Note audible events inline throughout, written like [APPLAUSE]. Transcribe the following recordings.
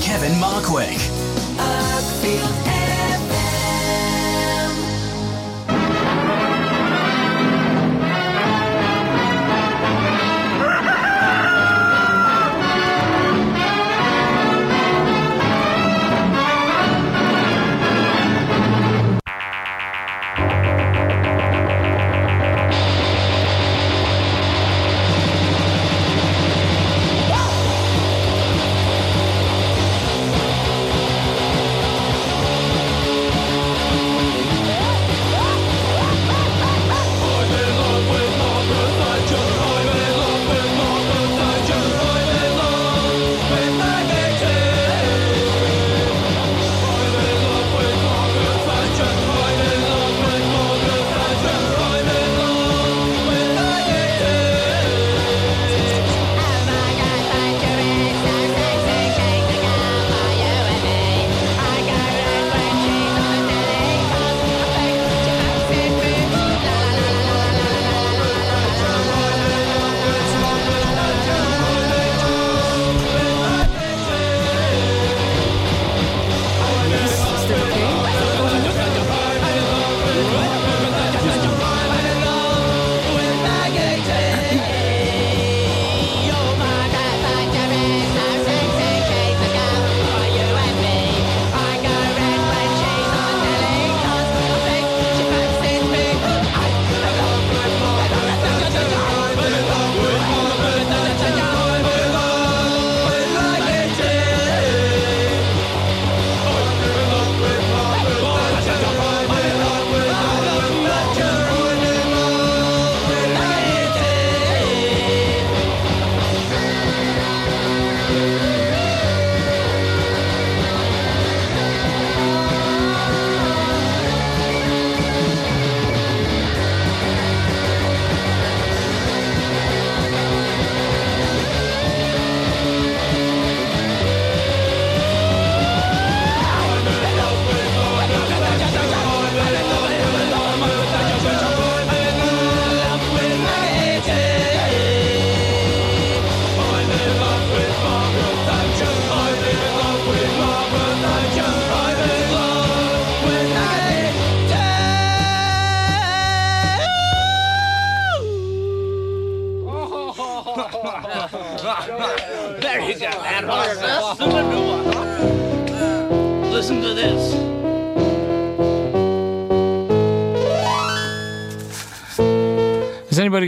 Kevin Markwick.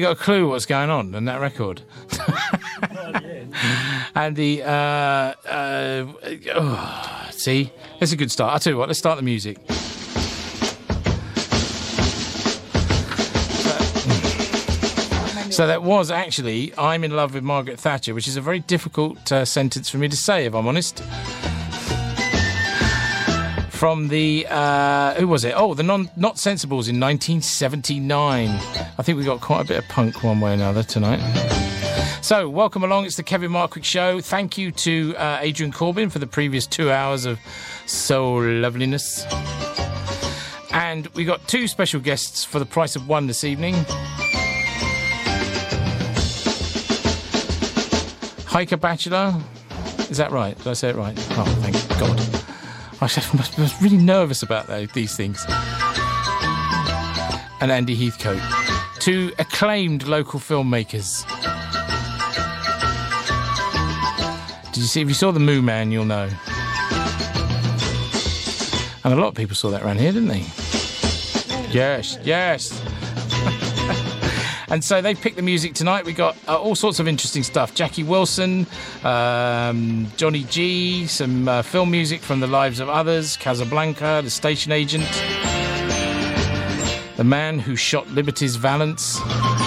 Got a clue what's going on in that record? [LAUGHS] and the uh, uh, oh, see, it's a good start. I'll tell you what. Let's start the music. So that was actually "I'm in love with Margaret Thatcher," which is a very difficult uh, sentence for me to say, if I'm honest. From the uh, who was it? Oh, the non Notsensibles in 1979. I think we got quite a bit of punk one way or another tonight. So, welcome along. It's the Kevin Markwick Show. Thank you to uh, Adrian Corbin for the previous two hours of soul loveliness. And we got two special guests for the price of one this evening. Heike Bachelier. Is that right? Did I say it right? Oh, thank God. I was really nervous about these things. And Andy Heathcote. Two acclaimed local filmmakers. Did you see? If you saw the Moo Man, you'll know. And a lot of people saw that around here, didn't they? Yes, yes. And so they picked the music tonight. We got uh, all sorts of interesting stuff. Jackie Wilson, um, Johnny G, some uh, film music from the lives of others, Casablanca, The Station Agent, The Man Who Shot Liberty's Valance.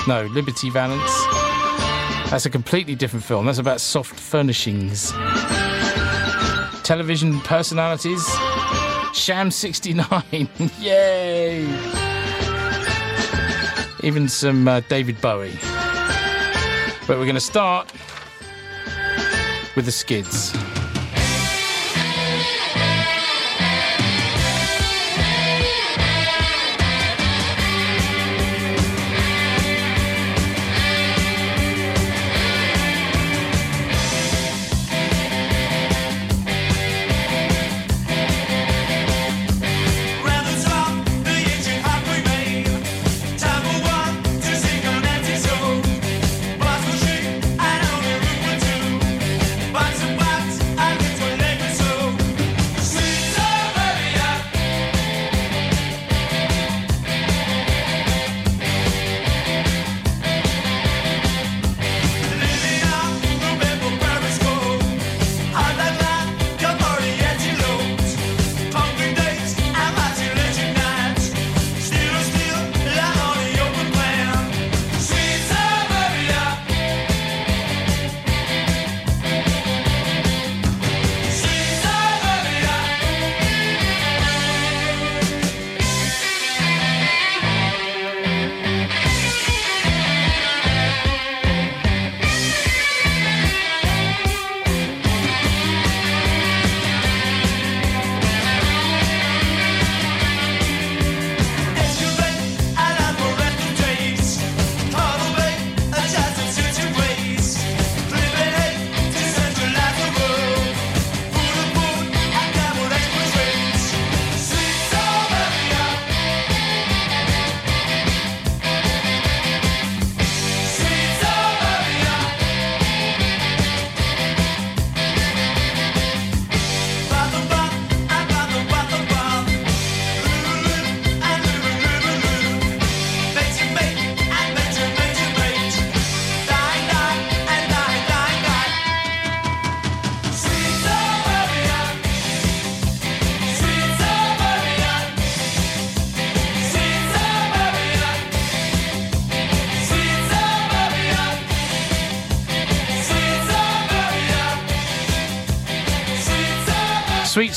No, Liberty Valance. That's a completely different film. That's about soft furnishings. Television personalities. Sham 69. [LAUGHS] Yay! Even some uh, David Bowie. But we're going to start with the skids.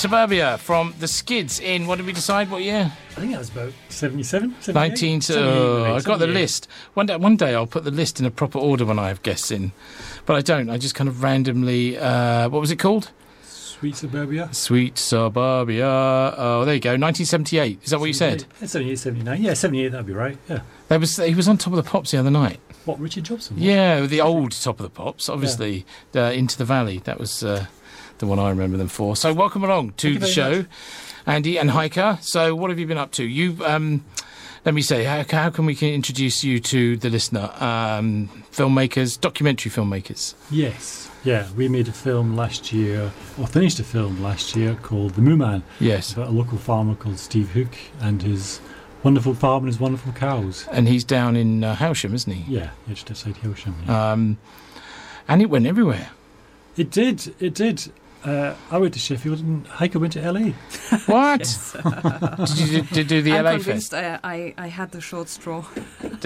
Suburbia from the Skids in, what did we decide, what year? I think that was about 77, 78? 19. Oh, I've got the list. One day, one day I'll put the list in a proper order when I have guests in. But I don't. I just kind of randomly. Uh, what was it called? Sweet Suburbia. Sweet Suburbia. Oh, there you go. 1978. Is that what you said? Yeah, 78, 79. Yeah, 78, that'd be right. Yeah. There was, he was on top of the pops the other night. What, Richard Jobson? Yeah, the old top of the pops, obviously. Uh, Into the Valley. That was uh, the one I remember them for. So, welcome along to the show, much. Andy and Heike. So, what have you been up to? You, um, let me say, how, how can we can introduce you to the listener? Um, filmmakers, documentary filmmakers. Yes. Yeah, we made a film last year, or finished a film last year called The Moo Man. Yes. About a local farmer called Steve Hook and his wonderful farm and his wonderful cows. And he's down in uh, Hailsham, isn't he? Yeah, yeah just outside Hailsham. Yeah. Um, and it went everywhere. it did, it did. Uh, I went to Sheffield and Heike went to LA. [LAUGHS] What? did you do, did you do the I'm LA convinced fest? I, I, I had the short straw. [LAUGHS]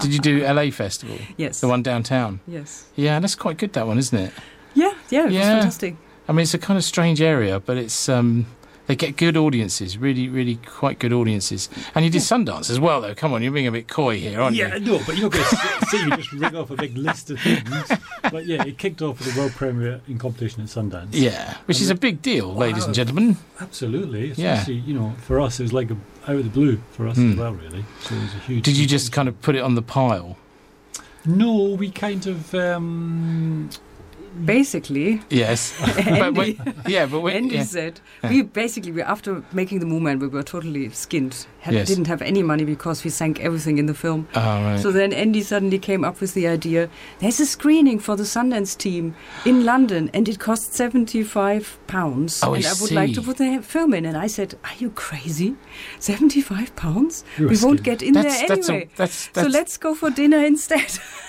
did you do LA festival? Yes. The one downtown? Yes. Yeah, that's quite good, that one, isn't it? Yeah, yeah, it Yeah. was fantastic. I mean, it's a kind of strange area, but it's um, they get good audiences, really, really quite good audiences. And you did Sundance as well, though. Come on, you're being a bit coy here, aren't yeah, you? Yeah, no, but you're not going to see me just ring off a big list of things. But yeah, it kicked off with the world premiere in competition at Sundance. Yeah, which is a big deal, ladies and gentlemen. Absolutely. Yeah. You know, for us, it was like a, out of the blue for us Hmm. as well, really. So it was a huge. Did you just kind of put it on the pile? No, we kind of. Um, Basically, Yes, [LAUGHS] but Andy, yeah, but wait, Andy yeah. said Yeah. we basically we after making the Moo Man we were totally skinned. Had, Yes. Didn't have any money because we sank everything in the film. Oh, right. So then Andy suddenly came up with the idea: there's a screening for the Sundance team in London, and it costs seventy-five pounds, Oh, I and I, would like to put the film in. And I said, "Are you crazy? Seventy-five pounds? You We won't skinned. get in that's, there that's, anyway." a, that's, so let's go for dinner instead. [LAUGHS]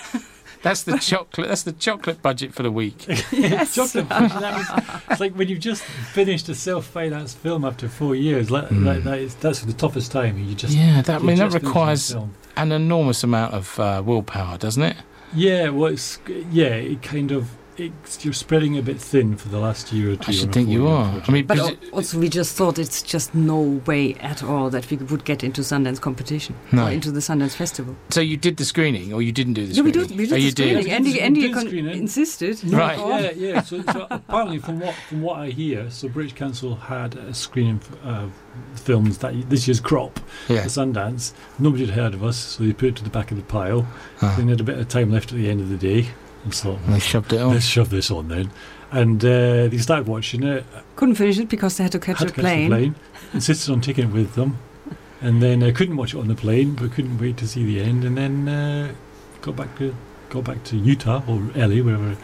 that's the chocolate. That's the chocolate budget for the week. [LAUGHS] yes. Chocolate Fusion, that was, it's like when you've just finished a self-financed film after four years. Like, Mm. like that is, that's the toughest time. You just Yeah, that I mean that just finishing a requires an enormous amount of uh, willpower, doesn't it? Yeah, well, it's yeah. It kind of it's, you're spreading a bit thin for the last year or two. I should think you four-year are. I mean, But al- also, we just thought it's just no way at all that we would get into Sundance competition No. or into the Sundance festival. so you did the screening, or you didn't do the No, we screening? did. We did oh, the you screening. did. Andy, Andy did con- screen insisted. No, Right. Yeah, yeah. So, so apparently, from what from what I hear, so British Council had a screening of films that this year's crop Yeah. at Sundance. Nobody had heard of us, so they put it to the back of the pile. Ah. Then they had a bit of time left at the end of the day, and thought, And they shoved it on. let's shove this on then. And uh, they started watching it. Couldn't finish it because they had to catch had a to catch plane. the plane. Insisted on taking it with them, and then uh, couldn't watch it on the plane, but couldn't wait to see the end. And then uh, got back to got back to Utah or LA, wherever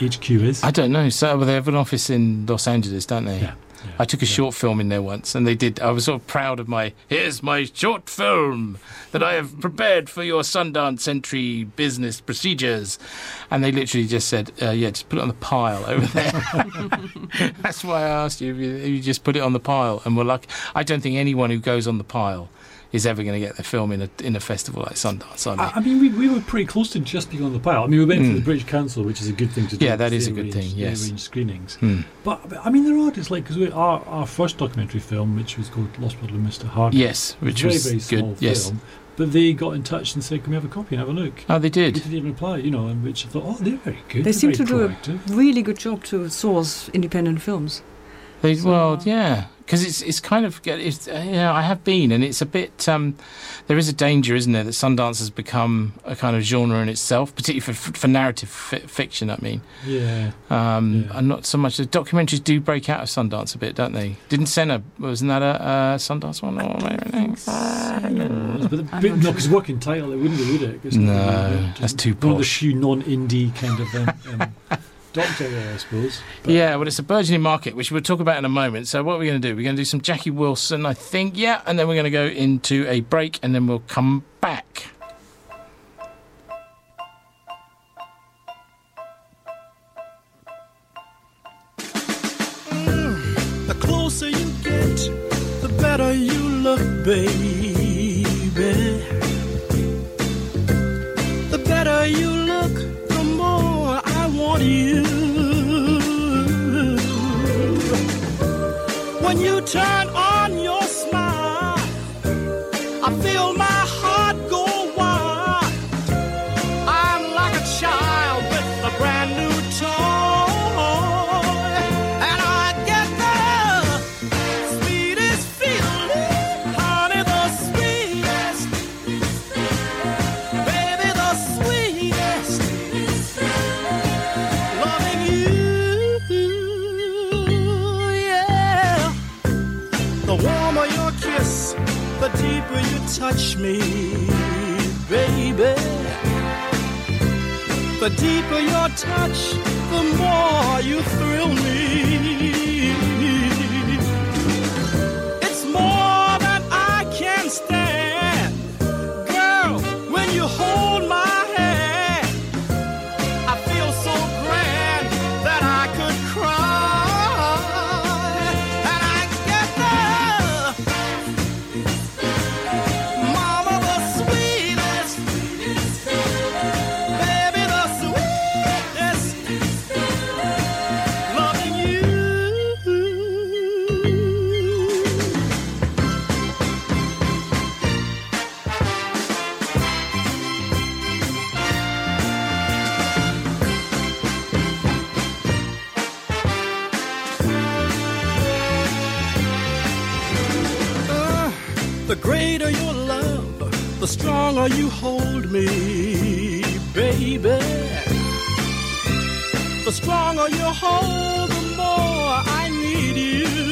HQ is. I don't know. So they have an office in Los Angeles, don't they? Yeah, yeah, I took a yeah. short film in there once, and they did. I was sort of proud of my. Here's my short film that I have prepared for your Sundance entry business procedures, and they literally just said, uh, "Yeah, just put it on the pile over there." [LAUGHS] That's why I asked you if, you if you just put it on the pile, and we're like, I don't think anyone who goes on the pile is ever going to get their film in a in a festival like Sundance. Are they? I, I mean, we, we were pretty close to just being on the pile. I mean, we went Mm. for the British Council, which is a good thing to do. Yeah, that because is they a good arrange- thing, they yes. arrange screenings. Hmm. But, but, I mean, there are just like because our our first documentary film, which was called Lost Bottle of Mr. Hard, Yes, which very was very small good. Yes. film. But they got in touch and said, "Can we have a copy and have a look?" Oh, they We did. didn't even reply, you know, and which I thought, "Oh, they're very good. They They're seem very to do a- Really good job to source independent films. They, So- well, yeah, because it's it's kind of it's uh, yeah. I have been, and it's a bit. Um, there is a danger, isn't there, that Sundance has become a kind of genre in itself, particularly for for narrative fi- fiction. I mean, Yeah, um, Yeah. and not so much. The documentaries do break out of Sundance a bit, don't they? Didn't Senna wasn't that a uh, Sundance one or anything? but the, I'm bit, not no, sure. because working title, it wouldn't be, would it? It's No, not really, uh, that's too One of the shoe non-indie kind of um, um, doctor there, I suppose. But Yeah, well, it's a burgeoning market, which we'll talk about in a moment. So, what are we going to do? We're going to do some Jackie Wilson, I think, yeah, and then we're going to go into a break, and then we'll come back. Mm. The closer you get, the better you look, baby. The better you look, the more I want you. when you turn touch me, baby. The deeper your touch, the more you thrill me. greater your love, the stronger you hold me, baby. The stronger you hold, the more I need you.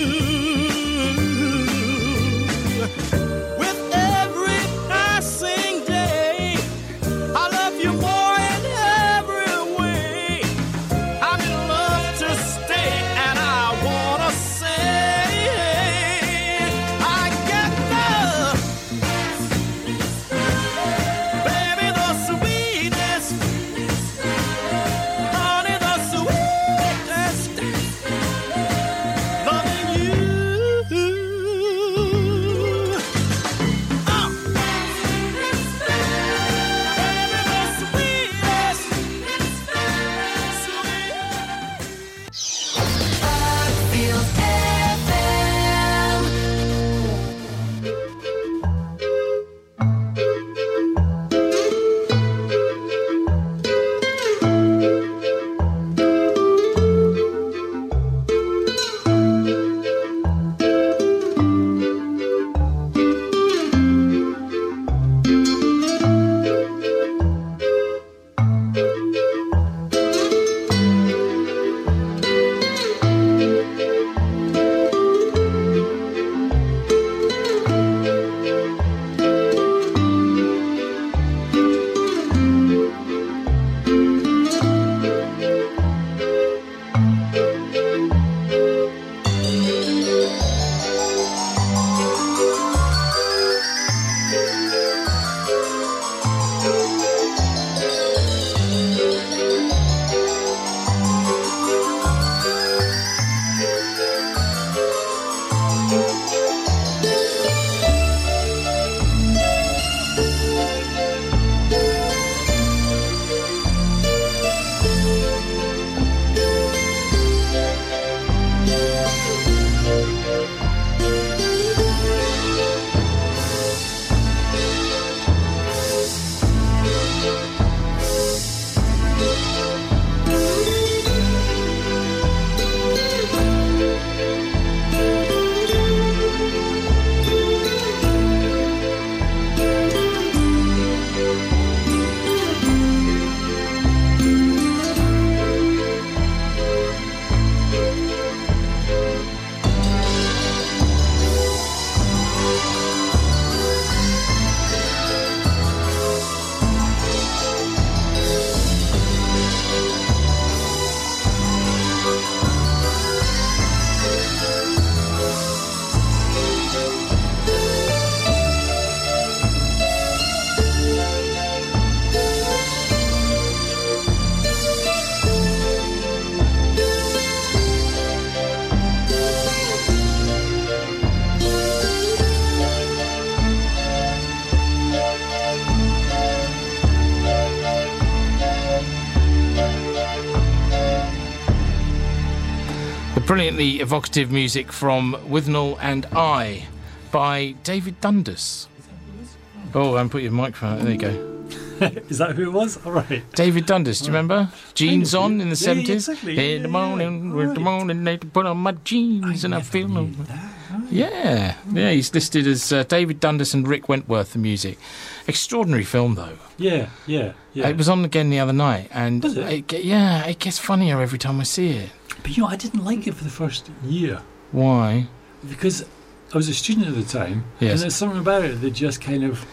Brilliantly evocative music from Withnail and I by David Dundas. Oh, and put your microphone. There you go. [LAUGHS] Is that who it was? All right. David Dundas, do you remember? Jeans on in the yeah, yeah, 70s. exactly. In Yeah, the yeah, morning, yeah. in the morning, they put on my jeans and I feel. Knew. Yeah, yeah, he's listed as uh, David Dundas and Rick Wentworth, the music. Extraordinary film, though. Yeah, yeah, yeah. It was on again the other night, and Was it? it yeah, it gets funnier every time I see it. but you know, I didn't like it for the first year Why? because I was a student at the time, Yes. and there's something about it that just kind of,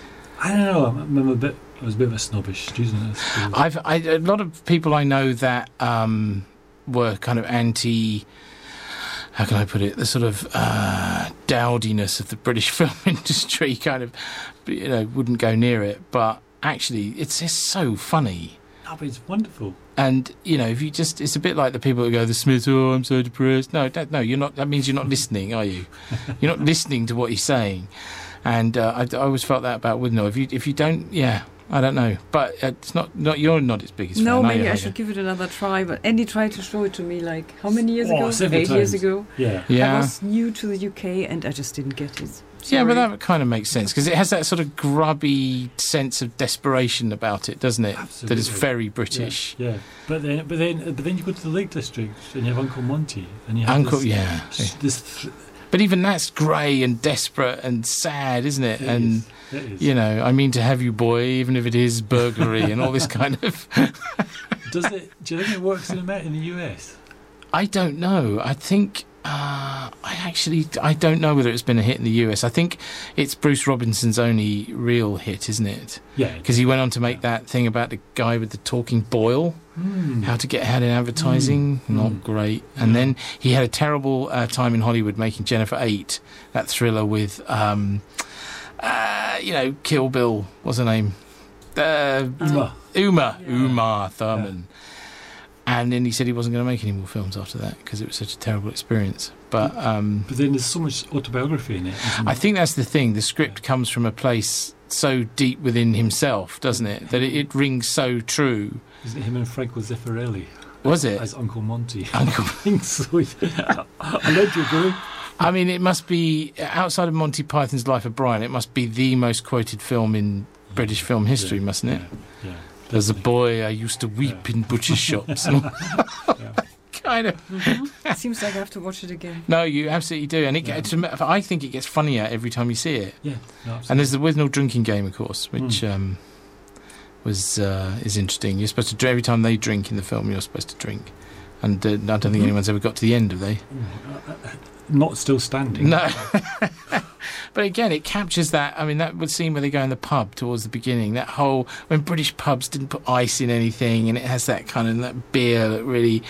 I don't know. I'm, I'm a bit. I was a bit of a snobbish student. at. I've I, a lot of people I know that um, were kind of anti. How can I put it? The sort of uh, dowdiness of the British [LAUGHS] film industry kind of, you know, wouldn't go near it. But actually, it's just so funny. No, but it's wonderful. And you know, if you just, it's a bit like the people who go, "The Smiths, oh, I'm so depressed." No, that, no, you're not. That means you're not listening, are you? [LAUGHS] You're not listening to what he's saying. And uh, I, I always felt that about Withnail. If you, if you don't, yeah, I don't know, but it's not, not you're not its biggest No, fan. are maybe you, I should give it another try. But Andy tried to show it to me like how many years Oh, ago? several Eight years ago. Yeah. yeah. I was new to the UK and I just didn't get it. Yeah, but that kind of makes sense because it has that sort of grubby sense of desperation about it, doesn't it? That is very British. Yeah, but then, but then, but then you go to the Lake District and you have Uncle Monty, and you have Uncle, this, yeah. this th- But even that's grey and desperate and sad, isn't it? it and is, it is. you know, I mean to have you, boy, even if it is burglary and all this [LAUGHS] kind of. Does it? Do you think it works in Amer- in the US? I don't know. I think uh, I actually I don't know whether it's been a hit in the US. I think it's Bruce Robinson's only real hit, isn't it? Yeah, Because he went on to make that thing about the guy with the talking boil, Hmm. how to get ahead in advertising. Mm. Not Mm. great. And then he had a terrible uh, time in Hollywood making Jennifer Eight, that thriller with, um, uh, you know, Kill Bill. What's her name? Uh, Uma. Uma, Yeah. Uma Thurman. And then he said he wasn't going to make any more films after that because it was such a terrible experience. But um, But then there's so much autobiography in it. I think that's the thing. The script comes from a place so deep within himself, doesn't it? That it, it rings so true. Isn't it him and Franco Zeffirelli Was it? as Uncle Monty? [LAUGHS] Uncle. [LAUGHS] I think so. I let you go. I mean, it must be outside of Monty Python's Life of Brian. It must be the most quoted film in British film history, Yeah, mustn't it? Yeah. yeah There's a boy I used to weep Yeah. in butcher's [LAUGHS] shops. And all- Yeah. kind of. It seems like I have to watch it again. No, you absolutely do, and it Yeah. gets. I think it gets funnier every time you see it. Yeah. No, And there's the Withnail drinking game, of course, which Mm. um, was uh, is interesting. You're supposed to dr- every time they drink in the film, you're supposed to drink. And uh, I don't think Mhm. anyone's ever got to the end, have they? not still standing. No. [LAUGHS] but again, it captures that. I mean, that would scene where they go in the pub towards the beginning. That whole when British pubs didn't put ice in anything, and it has that kind of that beer that really,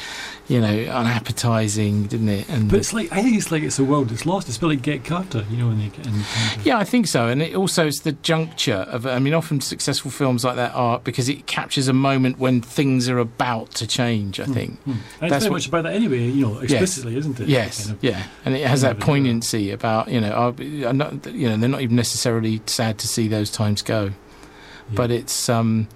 you know, unappetizing, didn't it? And But it's like I think it's like it's a world that's lost. It's a bit like Get Carter, you know, when they get in kind of, Yeah, I think so, and it also is the juncture of. I mean, often successful films like that are because it captures a moment when things are about to change. I think. Hmm. And it's That's very what- much about that anyway, you know, explicitly, isn't it? Yes, Kind of- yeah, and it has that poignancy about you know, I'll you know, they're not even necessarily sad to see those times go, yeah. but it's um,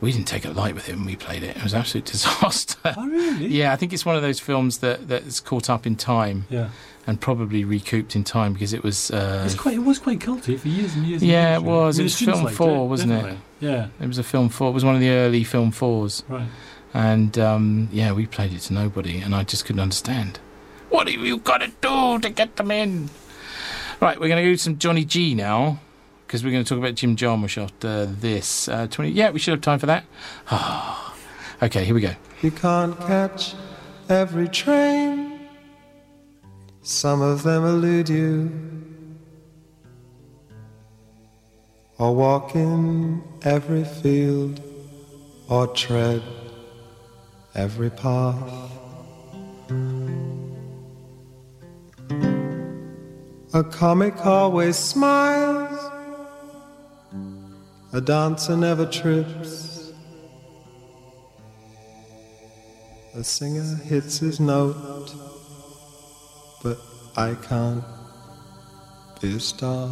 we didn't take a light with it when we played it. It was an absolute [LAUGHS] disaster. Oh really? yeah, I think it's one of those films that that's caught up in time Yeah. and probably recouped in time because it was. Uh, It's quite. It was quite culty for years and years. and Yeah, years, it was. I mean, It was film four, it, wasn't it? Yeah. it was a film four. It was one of the early film fours. Right. And um, yeah, we played it to nobody, and I just couldn't understand. What have you got to do to get them in? Right, we're going to do some Johnny G now, because we're going to talk about Jim Jarmusch after this. Uh, 20, yeah, we should have time for that. [SIGHS] okay, here we go. You can't catch every train. Some of them elude you. Or walk in every field. Or tread every path. A comic always smiles. A dancer never trips. A singer hits his note, but I can't be a star.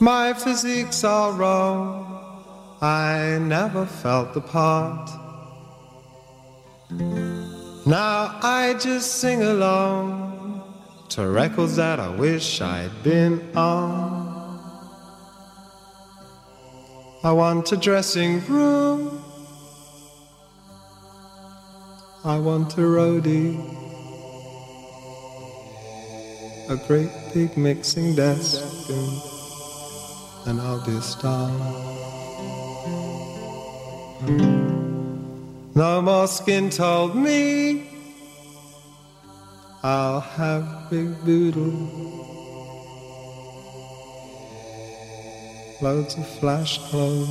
My physique's all wrong. I never felt the part. Now I just sing along to records that I wish I'd been on. I want a dressing room. I want a roadie. A great big mixing desk and, I'll be a star. No more skin told me I'll have big boodle. Loads of flash clothes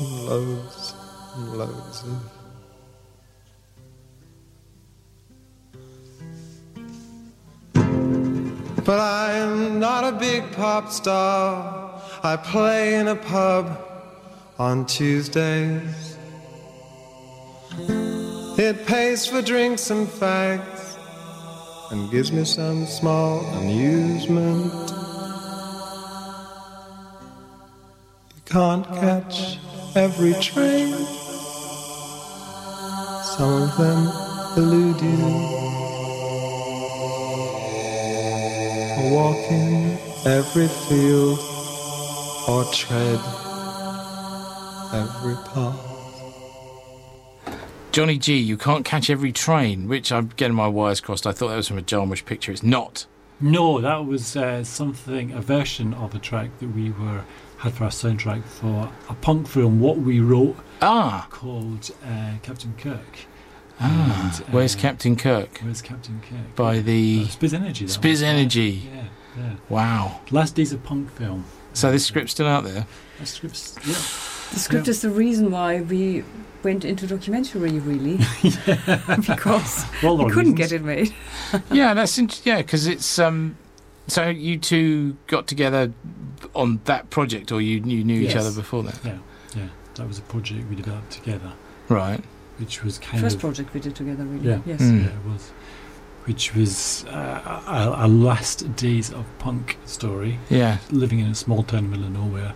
and loads and loads of But I'm not a big pop star. I play in a pub on Tuesdays. It pays for drinks and fags and gives me some small amusement. You can't catch every train. Some of them elude you. Walking every field or tread every path. Johnny G, you can't catch every train, which I'm getting my wires crossed. I thought that was from a Jarmusch picture. It's not. No, that was uh, something, a version of a track that we were had for our soundtrack for a punk film. What we wrote Ah, called uh, Captain Kirk. ah. And, Where's uh, Captain Kirk? Where's Captain Kirk? By the Uh, Spizzenergi. Spiz. Energy. Yeah, yeah. Wow. Last Days of Punk film. So this script's still out there. That script's yeah. The script Yeah. is the reason why we went into documentary, really, [LAUGHS] [LAUGHS] because Well, we couldn't get it made. [LAUGHS] yeah, that's int- yeah, because it's um. So you two got together on that project, or you you knew each other before that, Yeah, yeah. That was a project we developed together, right? which was kind First of project we did together, really. Yeah. Yes. Mm. yeah, it was, which was uh, a, a last days of punk story. Yeah, Living in a small town in the middle of nowhere, and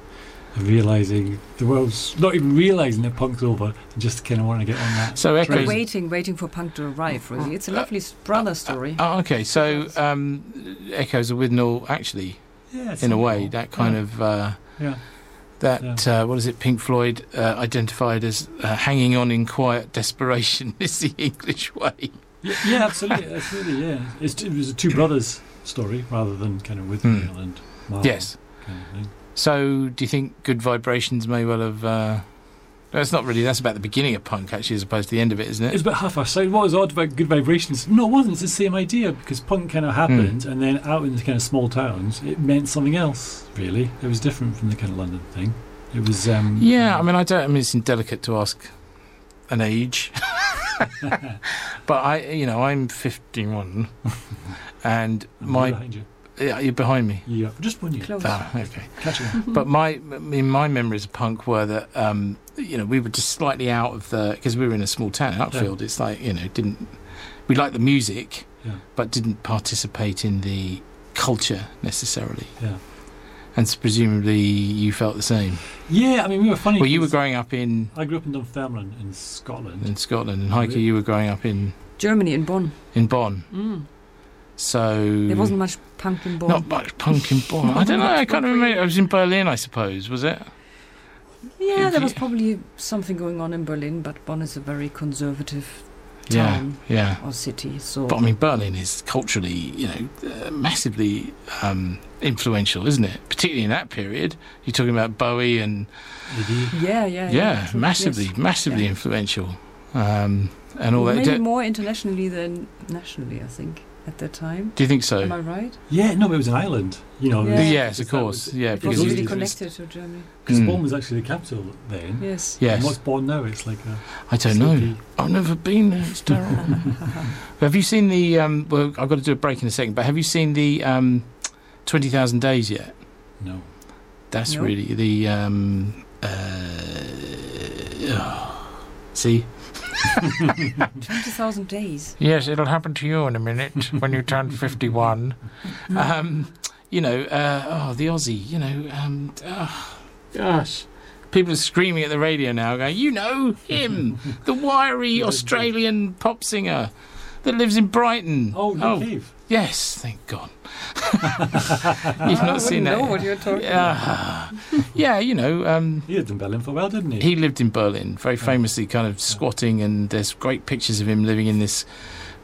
realizing the world's not even realizing that punk's over, and just kind of want to get on that. So We're Echoes. waiting, waiting for punk to arrive. Really, it's a lovely s- brother story. Oh, okay. So um, Echoes of Withnail, actually, Yeah, in a way, simple. that kind yeah. of uh, yeah. that uh, what is it? Pink Floyd uh, identified as uh, hanging on in quiet desperation [LAUGHS] is the English way. Yeah, yeah, absolutely, [LAUGHS] absolutely, yeah. It's, it was a two brothers story rather than kind of with. Neil and Mark Yes. kind of thing. So, do you think Good Vibrations may well have? Uh, that's not really. That's about the beginning of punk, actually, as opposed to the end of it, isn't it? It's about half our side. What was odd about Good Vibrations? No, it wasn't. It's the same idea because punk kind of happened, and then out in the kind of small towns, it meant something else. Really, it was different from the kind of London thing. It was. Um, Yeah, I mean, I don't. I mean, it's indelicate to ask an age, [LAUGHS] [LAUGHS] but I, you know, I'm 51, [LAUGHS] and I'm my. Yeah, you're behind me. Yeah, just one year. Close. Ah, okay. Catching [LAUGHS] up. But my, I mean, my memories of punk were that, um, you know, we were just slightly out of the because we were in a small town, Outfield. It's like you know, didn't we liked the music, Yeah. but didn't participate in the culture necessarily. Yeah. And so presumably you felt the same. Yeah, I mean, we were funny. Well, you were growing up in I grew up in Dunfermline in Scotland. in Scotland, and Heike, you were growing up in Germany in Bonn. in Bonn. Mm. So There wasn't much punk in Bonn. not much punk in Bonn. [LAUGHS] I don't know. I can't remember. I was in Berlin, I suppose. Was it? yeah, there was probably something going on in Berlin, but Bonn is a very conservative Yeah, town yeah. or city. So But I mean, Berlin is culturally, you know, uh, massively um, influential, isn't it? Particularly in that period. You're talking about Bowie and Eddie. yeah, yeah, yeah, true, massively, yes. massively Yeah. influential, um, and all that. Maybe Do, more internationally than nationally, I think, at that time. do you think so? Am I right? Yeah, no, it was an island. You know. Yeah. Yes, of course. was- Yeah, It was you- really connected to Germany. Because Mm. Bonn was actually the capital then. Yes. Yes, And what's Bonn now? It's like a. I don't know. I've never been there. It's [LAUGHS] terrible. have you seen the? Um, well, I've got to do a break in a second. But have you seen the um, Twenty Thousand Days yet? No. That's No. really the. Um, uh, see. [LAUGHS] 20,000 days. Yes, it'll happen to you in a minute when you turn 51. Um, you know, uh, oh, the Aussie, you know, um, oh, gosh. People are screaming at the radio now, going, "You know him, the wiry [LAUGHS] Australian pop singer that lives in Brighton." Oh, Nick Cave. Yes, thank God. [LAUGHS] You've not seen I that. know what you're talking Yeah, [LAUGHS] yeah, you know, um, He lived in Berlin for a while, didn't he? he lived in Berlin, very famously, kind of squatting, and there's great pictures of him living in this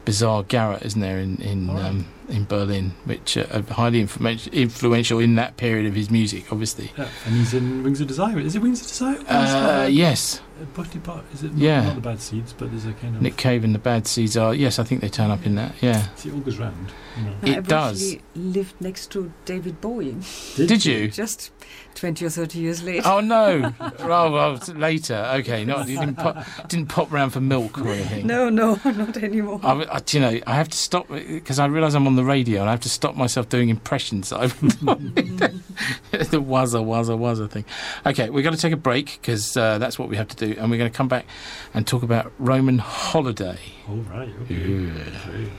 bizarre garret, isn't there, in in All right. um, in Berlin, which uh, are highly influential, influential in that period of his music, obviously. Yeah, and he's in Wings of Desire. Is it Wings of Desire? Uh, yes, Butty Pot. Is it? Yeah. Not the Bad Seeds, but there's a kind of. Nick Cave and the Bad Seeds are. Yes, I think they turn up in that. Yeah, See, it all goes round. You know. It I've does. actually lived next to David Bowie Did you? just 20 or 30 years later. Oh no! [LAUGHS] oh well, later. Okay, not you didn't pop, didn't pop round for milk or anything. No, no, [LAUGHS] not anymore. I, I, you know, I have to stop because I realise I'm on the radio and I have to stop myself doing impressions. that I've [LAUGHS] the wazza wazza wazza thing. Okay, we're going to take a break because uh, that's what we have to do, and we're going to come back and talk about Roman holiday. All right. Okay. Yeah.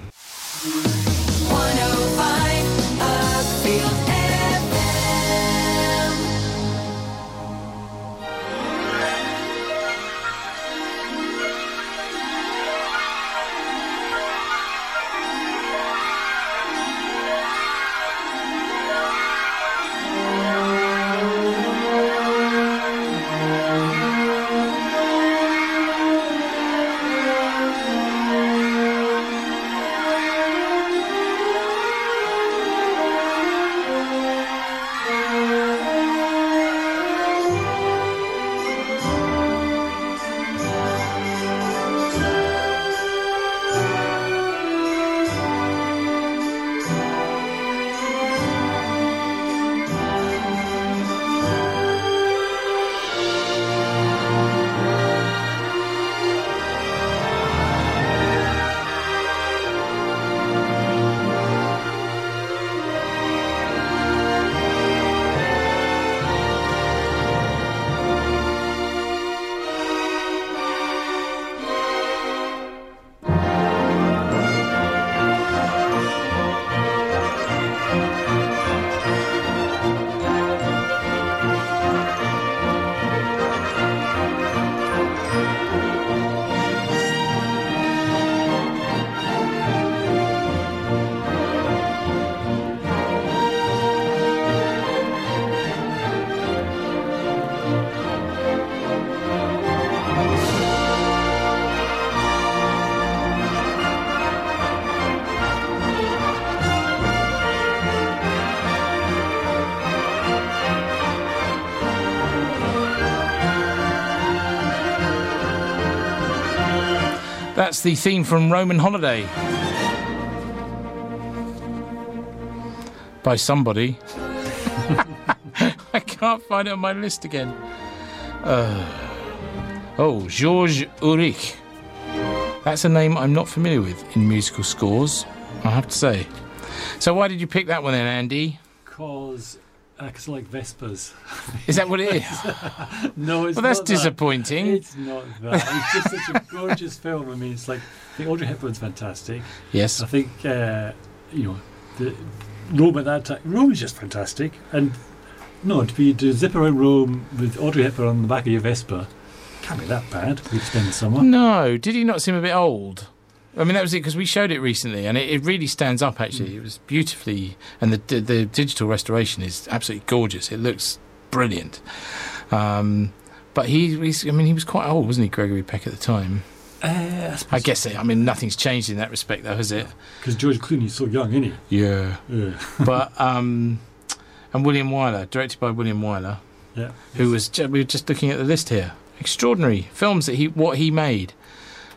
105 That's the theme from Roman Holiday by somebody. [LAUGHS] I can't find it on my list again. Uh, oh, Georges Auric. That's a name I'm not familiar with in musical scores, I have to say. So, why did you pick that one then, Andy? Cause, uh, I like Vespers. Is that what it is? [LAUGHS] No, it's well, that's that. disappointing. It's not that. It's just such a gorgeous film. I mean, it's like I think Audrey Hepburn's fantastic. Yes. I think uh, you know the Rome at that time. Rome is just fantastic, and no, to be to zip around Rome with Audrey Hepburn on the back of your Vespa can't be that bad. We'd spend the summer. No, did he not seem a bit old? I mean, that was it because we showed it recently, and it, it really stands up. Actually, it was beautifully, and the, the digital restoration is absolutely gorgeous. It looks brilliant. Um, but he, I mean, he was quite old, wasn't he, Gregory Peck at the time? Uh, I guess. It, I mean, nothing's changed in that respect, though, has it? because George Clooney's so young, isn't he? Yeah. Yeah. but [LAUGHS] um, and William Wyler, directed by William Wyler, yeah. who was we were just looking at the list here. Extraordinary films that he what he made.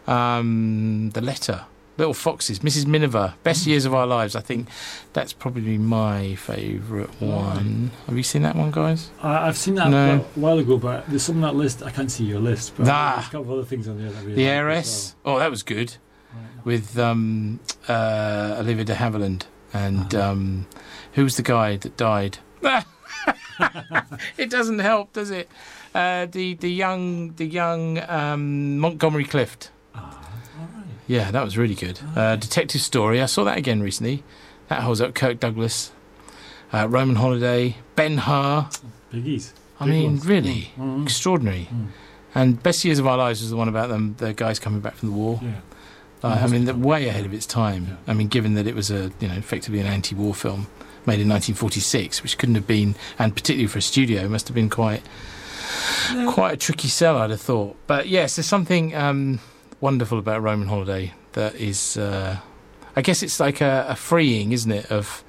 Um, the Letter, Little Foxes, Mrs. Miniver, Best Years of Our Lives. I think that's probably my favourite one. Have you seen that one, guys? I, I've seen that No. a while ago, but there's some on that list. I can't see your list, but Nah. there's a couple of other things on there that really The like Heiress. Oh, that was good. Right. with um, uh, Olivia de Havilland and Uh-huh. um, who was the guy that died? [LAUGHS] it doesn't help, does it? Uh, the the young the young um, Montgomery Clift. Ah. Yeah, that was really good. Uh, Detective Story. I saw that again recently. That holds up. Kirk Douglas, uh, Roman Holiday, Ben Hur. Biggies. I Big mean, ones. really Mm, mm, extraordinary. mm. And Best Years of Our Lives was the one about them, the guys coming back from the war. Yeah. Like, I mean, the, way ahead of its time. Yeah. I mean, given that it was a, you know, effectively an anti-war film made in 1946, which couldn't have been, and particularly for a studio, must have been quite, quite a tricky sell, I'd have thought. But yes, there's something um, wonderful about Roman Holiday that is, uh, I guess it's like a, a freeing, isn't it, of.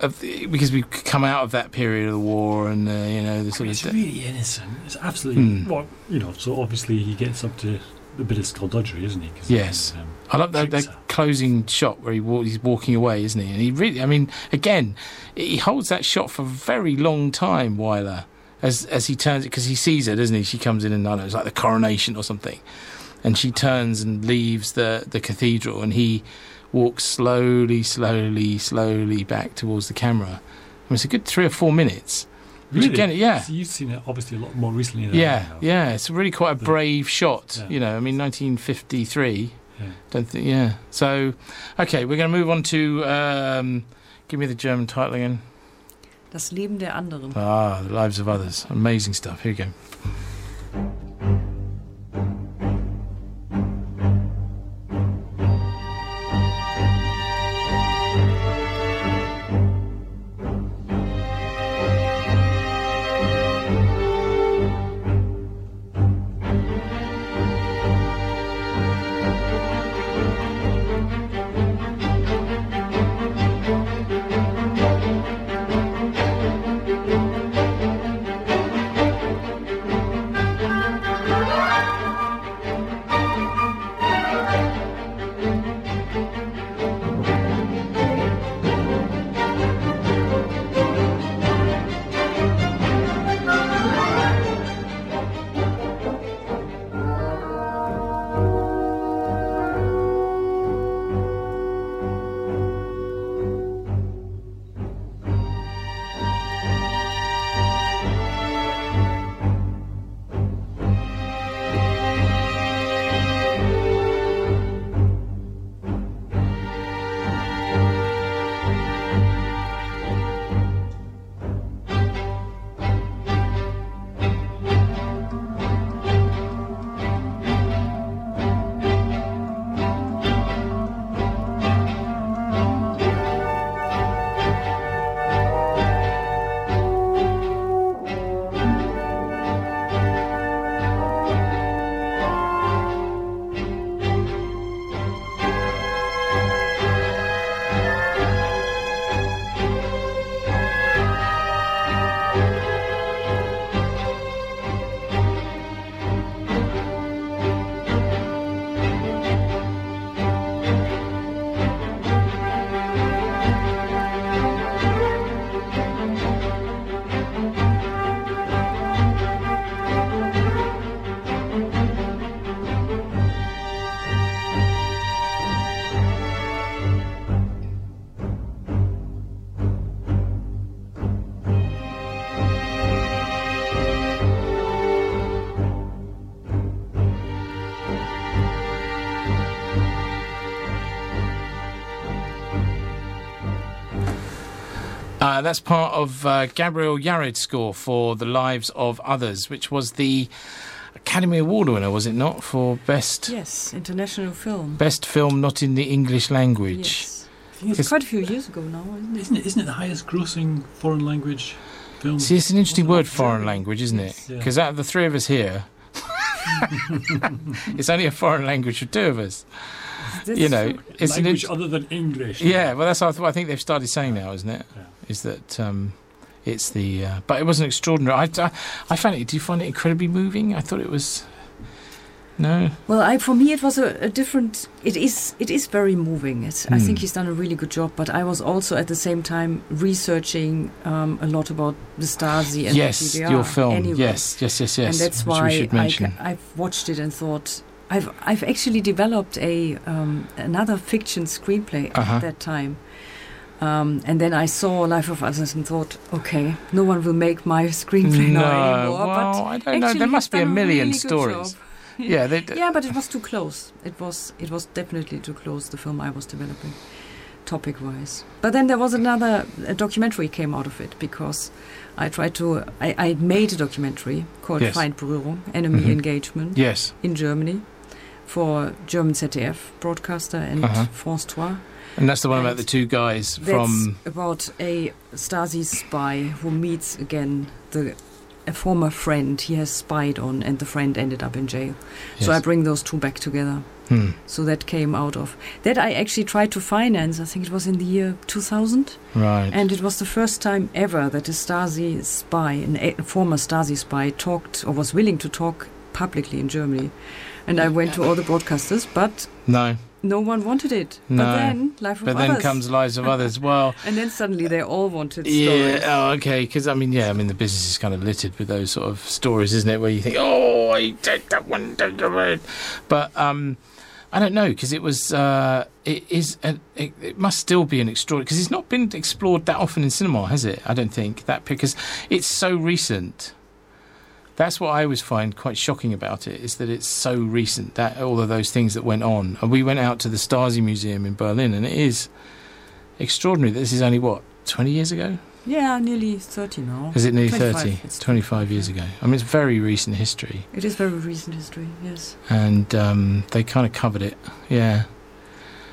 Of because we've come out of that period of the war and uh, you know the I sort mean, of it's really innocent. It's absolutely Mm. well, you know. So obviously he gets up to a bit of skullduggery, isn't he? Yes. um, I love that, that closing shot where he he's walking away, isn't he? And he really, I mean, again, he holds that shot for a very long time, Wyler, as as he turns it because he sees her, doesn't he? She comes in and I don't know, it's like the coronation or something, and she turns and leaves the the cathedral, and he walks slowly, slowly, slowly back towards the camera. I mean, it's a good three or four minutes. Which Really? again, yeah. So you've seen it obviously a lot more recently. Than I Yeah, have. yeah, it's really quite a The- brave shot. Yeah. You know, I mean, 1953. Yeah. Don't think, yeah. So, okay, we're going to move on to. Um, give me the German title again. Das Leben der anderen. Ah, the lives of others. Amazing stuff. Here you go. Uh, that's part of uh, Gabriel Yared's score for The Lives of Others, which was the Academy Award winner, was it not, for best Yes, international film. best film not in the English language? Yes. I think It's it's, quite a few years ago now, isn't it? isn't it? Isn't it the highest grossing foreign language film? See, it's an interesting word, foreign language, isn't it? Yeah. Because out of the three of us here, [LAUGHS] it's only a foreign language for two of us. [LAUGHS] That's you know, true. it's an language int- other than English. yeah. Well, that's what I, th- I think they've started saying now, isn't it? Yeah. Is that um, it's the? Uh, but it wasn't extraordinary. I, I, I found it. Do you find it incredibly moving? I thought it was. No. Well, I, for me, it was a, a different. It is. It is very moving. It's, I Hmm. think he's done a really good job. But I was also at the same time researching um, a lot about the Stasi and yes, the GDR your film. Anyway. Yes, yes, yes, yes. and that's which why we should I, mention. ca- I've watched it and thought I've I've actually developed a um, another fiction screenplay Uh-huh. at that time. Um, and then I saw Life of Others and thought, okay, no one will make my screenplay no, now anymore. well, but I don't know. There must be a million really stories. [LAUGHS] Yeah, they, Yeah, but it was too close. It was it was definitely too close. The film I was developing. topic wise. But then there was another a documentary came out of it because I tried to I, I made a documentary called Yes. Feindberührung, Enemy Mhm. Engagement Yes. in Germany for German ZDF broadcaster and Uh-huh. France 2. And that's the one And about the two guys from. about a Stasi spy who meets again the a former friend he has spied on, and the friend ended up in jail. So I bring those two back together. Hmm. So that came out of that. I actually tried to finance. I think it was in the year 2000, Right. and it was the first time ever that a Stasi spy, an, a former Stasi spy, talked or was willing to talk publicly in Germany. And I went to all the broadcasters, but no. no one wanted it. No. But then, Life of But then comes Lives of Others. [LAUGHS] Well, and then suddenly they all wanted yeah. stories. Oh, okay. Because I mean, yeah. I mean, the business is kind of littered with those sort of stories, isn't it? Where you think, oh, I did that one, did that." but um, I don't know because it was. Uh, it is. A, it, it must still be an extraordinary because it's not been explored that often in cinema, has it? I don't think that because it's so recent. That's what I always find quite shocking about it is that it's so recent that all of those things that went on. And we went out to the Stasi Museum in Berlin, and it is extraordinary. that This is only what twenty years ago. Yeah, nearly 30 now. Is it nearly 25, 30? it's 25 years ago. I mean, it's very recent history. It is very recent history, yes. And um, they kind of covered it. Yeah.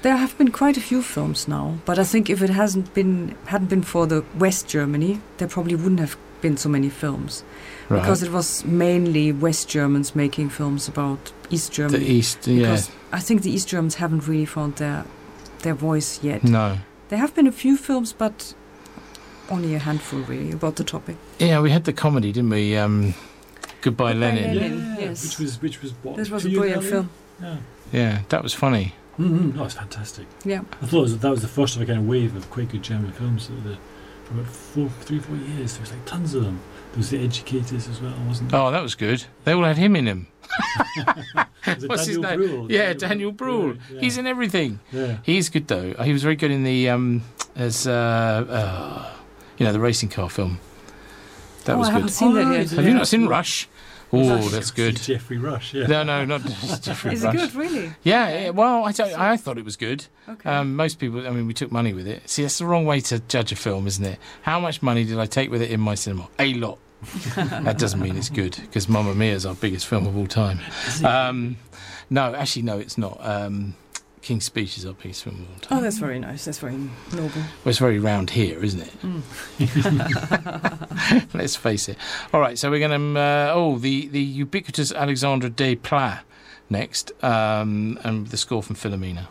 There have been quite a few films now, but I think if it hasn't been hadn't been for the West Germany, there probably wouldn't have been so many films Right. because it was mainly West Germans making films about East Germany. the East, yeah. Because I think the East Germans haven't really found their their voice yet. No. There have been a few films, but only a handful really about the topic. Yeah, we had the comedy, didn't we? Um, Goodbye, Goodbye, Lenin. Lenin. Yeah, yes. which was which was what? This was a brilliant film. Yeah, Yeah, that was funny. mm-hmm. that was fantastic. Yeah. I thought it was, that was the first of a kind of wave of quite good German films. that The, for about four, three, four years, there was like tons of them. There was the Educators as well, wasn't there? Oh, that was good. They all had him in them. Was it What's his name? Bruhl? Yeah, Daniel Bruhl. Yeah, He's in everything. yeah. He's good though. He was very good in the um, as uh, uh, you know the racing car film. That oh, was I good. haven't seen that Oh, yet. is it? Have you not seen Rush? Oh, that's good. Geoffrey Rush, yeah. No, no, not [LAUGHS] Geoffrey Is Rush. Is it good, really? Yeah, yeah, well, I, don't, I thought it was good. Okay. Um, most people, I mean, we took money with it. See, that's the wrong way to judge a film, isn't it? How much money did I take with it in my cinema? A lot. [LAUGHS] that doesn't mean it's good because Mamma Mia is our biggest film of all time. Um, no, actually, no, it's not. Um, King's Speech is our of all time. oh, that's very nice. That's very noble. Well, it's very round here, isn't it? [LAUGHS] Let's face it. All right, so we're going to. Uh, oh, the, the ubiquitous Alexandre Desplat next, um, and the score from Philomena.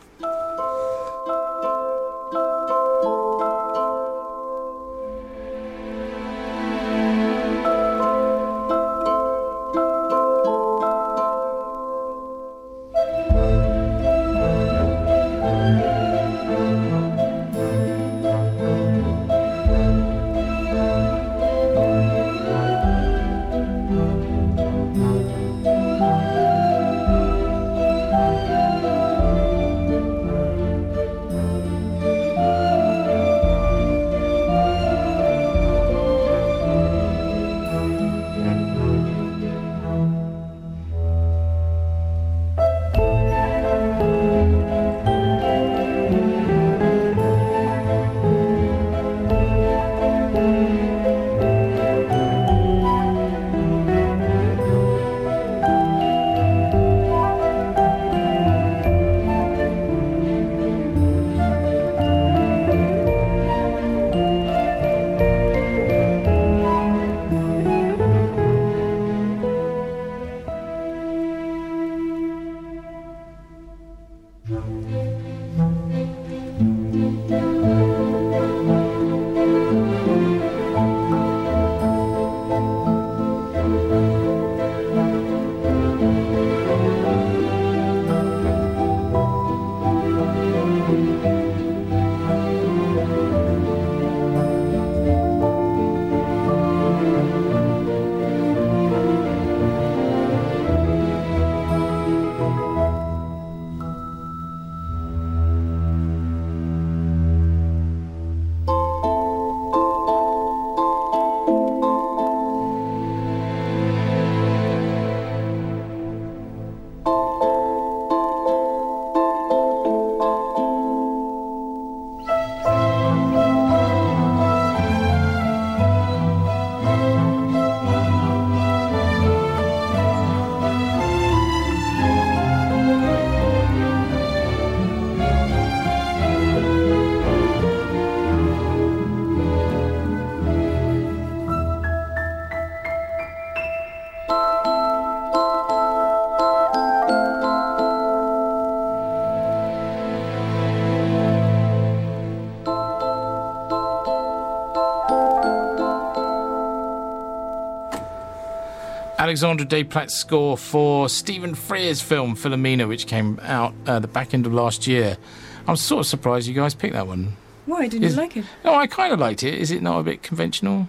Alexandre Desplat's score for Stephen Frears' film Philomena, which came out uh, the back end of last year. I'm sort of surprised you guys picked that one. Why didn't Is- you like it? Oh, I kind of liked it. Is it not a bit conventional?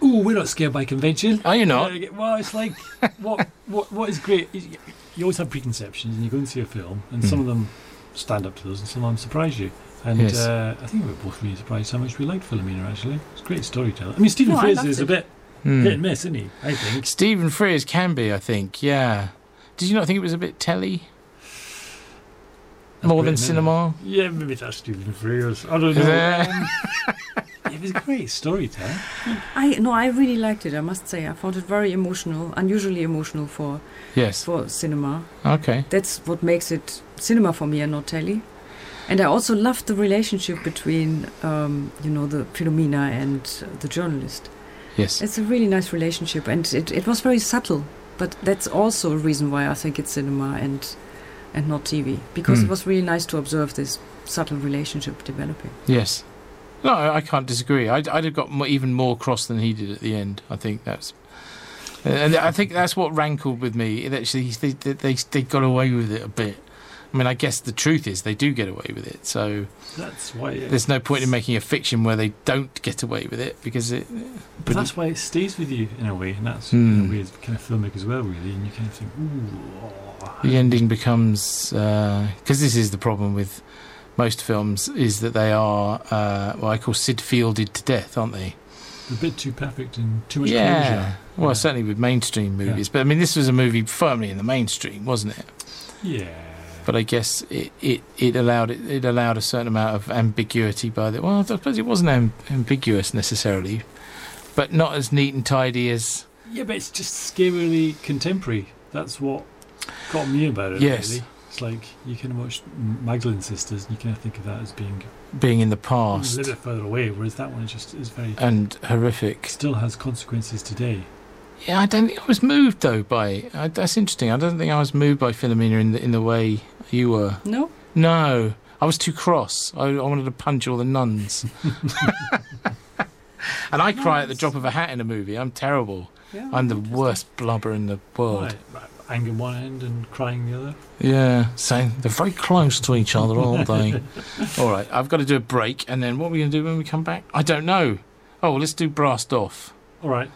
Oh, we're not scared by convention. Are you not? Uh, well, it's like [LAUGHS] what what what is great. is You you always have preconceptions, and you go and see a film, and some of them stand up to those, and some of them surprise you. And Yes. uh, I think we were both really surprised how much we liked Philomena. Actually, it's great storytelling. I mean, Stephen No, Frears loved is a bit Hmm. hit and miss, isn't he? I think. Stephen Frears can be, I think. Yeah. Did you not think it was a bit telly? That's More than cinema? Yeah, maybe that's Stephen Frears. I don't know. there- Um, it was a great storytelling. I no, I really liked it. I must say, I found it very emotional, unusually emotional for Yes. for cinema. Okay. That's what makes it cinema for me and not telly. And I also loved the relationship between, um, you know, the Philomena and the journalist. Yes. It's a really nice relationship, and it, it was very subtle. But that's also a reason why I think it's cinema and and not TV, because Hmm. it was really nice to observe this subtle relationship developing. Yes. No, I can't disagree. I'd, I'd have got mo even more cross than he did at the end. I think that's. And I think that's what rankled with me. Actually, they, they, they, they got away with it a bit. I mean, I guess the truth is they do get away with it. So That's why. There's no point in making a fiction where they don't get away with it because it. But that's why it stays with you in a way, and that's Hmm. in a way it's kind of filmic as well, really. And you kind of think, ooh, oh, the ending becomes because this is the problem with most films is that they are uh, what I call Syd Fielded to death, aren't they? a bit too perfect and too much yeah. closure. Well, Yeah. certainly with mainstream Yeah. movies, but I mean, this was a movie firmly in the mainstream, wasn't it? Yeah. But I guess it, it, it allowed it, it allowed a certain amount of ambiguity by the well. I suppose it wasn't am- ambiguous necessarily, but not as neat and tidy as Yeah, but it's just scarily contemporary. That's what got me about it. Yes. Really. It's like you can watch Magdalene Sisters, and you kind of think of that as being being in the past, a little bit further away, whereas that one just is very and horrific. still has consequences today. Yeah, I don't think I was moved though by. I, that's interesting. I don't think I was moved by Philomena in the in the way you were. No, No, I was too cross. I, I wanted to punch all the nuns. [LAUGHS] and I cry at the drop of a hat in a movie. I'm terrible. yeah, I'm the worst blubber in the world. Right, right, Anger one end and crying the other. Yeah, saying they're very close to each other, aren't they? [LAUGHS] all right, I've got to do a break, and then what are we going to do when we come back? I don't know. Oh, well, let's do Brassed Off. All right.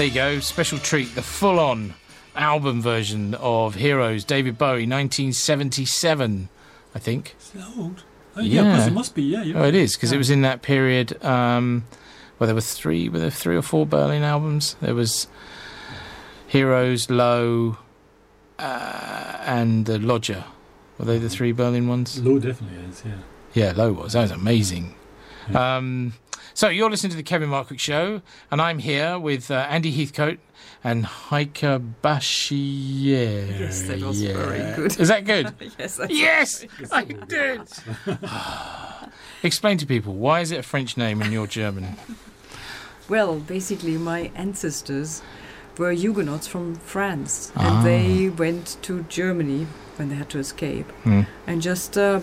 There you go, special treat, the full on album version of Heroes, David Bowie, 1977, I think. Is it old? Oh, yeah, Yeah. it must be. Yeah, Oh, it is, because it was in that period um, where there were three, were there three or four Berlin albums? There was Heroes, Low, uh, and The Lodger. Were they the three Berlin ones? Low definitely is. Yeah. Yeah, Low was. That was amazing. Um, so you're listening to the Kevin Markwick Show, and I'm here with uh, Andy Heathcote and Heike Bachelier. Yes, that was very good. Is that good? [LAUGHS] yes, I yes, I did. [SIGHS] Explain to people why is it a French name and you're German? Well, basically, my ancestors were Huguenots from France, Ah. and they went to Germany when they had to escape, Hmm. and just uh,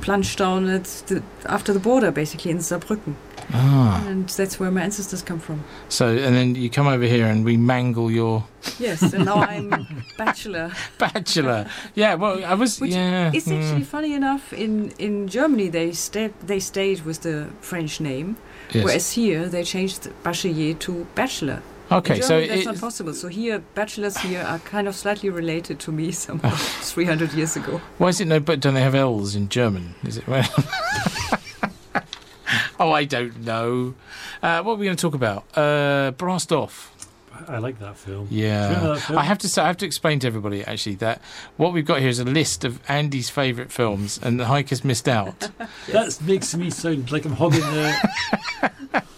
plunged down at the, after the border, basically in Saarbrücken, Ah, and that's where my ancestors come from. so and then you come over here and we mangle your Yes, and now I'm [LAUGHS] bachelor. bachelor. Yeah, well, I was. Which yeah, It's hmm. actually funny enough. In in Germany, they stayed they stayed with the French name, Yes. whereas here they changed bachelier to bachelor. Okay, so that's not possible. So here, bachelors here are kind of slightly related to me [LAUGHS] somehow [LAUGHS] 300 years ago. why is it no? But don't they have L's in German? Is it? [LAUGHS] Oh, I don't know. Uh, what are we going to talk about? Uh, Brassed Off. I like that film. Do you remember Yeah, that film? I have to say, I have to explain to everybody actually that what we've got here is a list of Andy's favourite films, and the Heike has missed out. [LAUGHS] That makes me sound like I'm hogging the. [LAUGHS]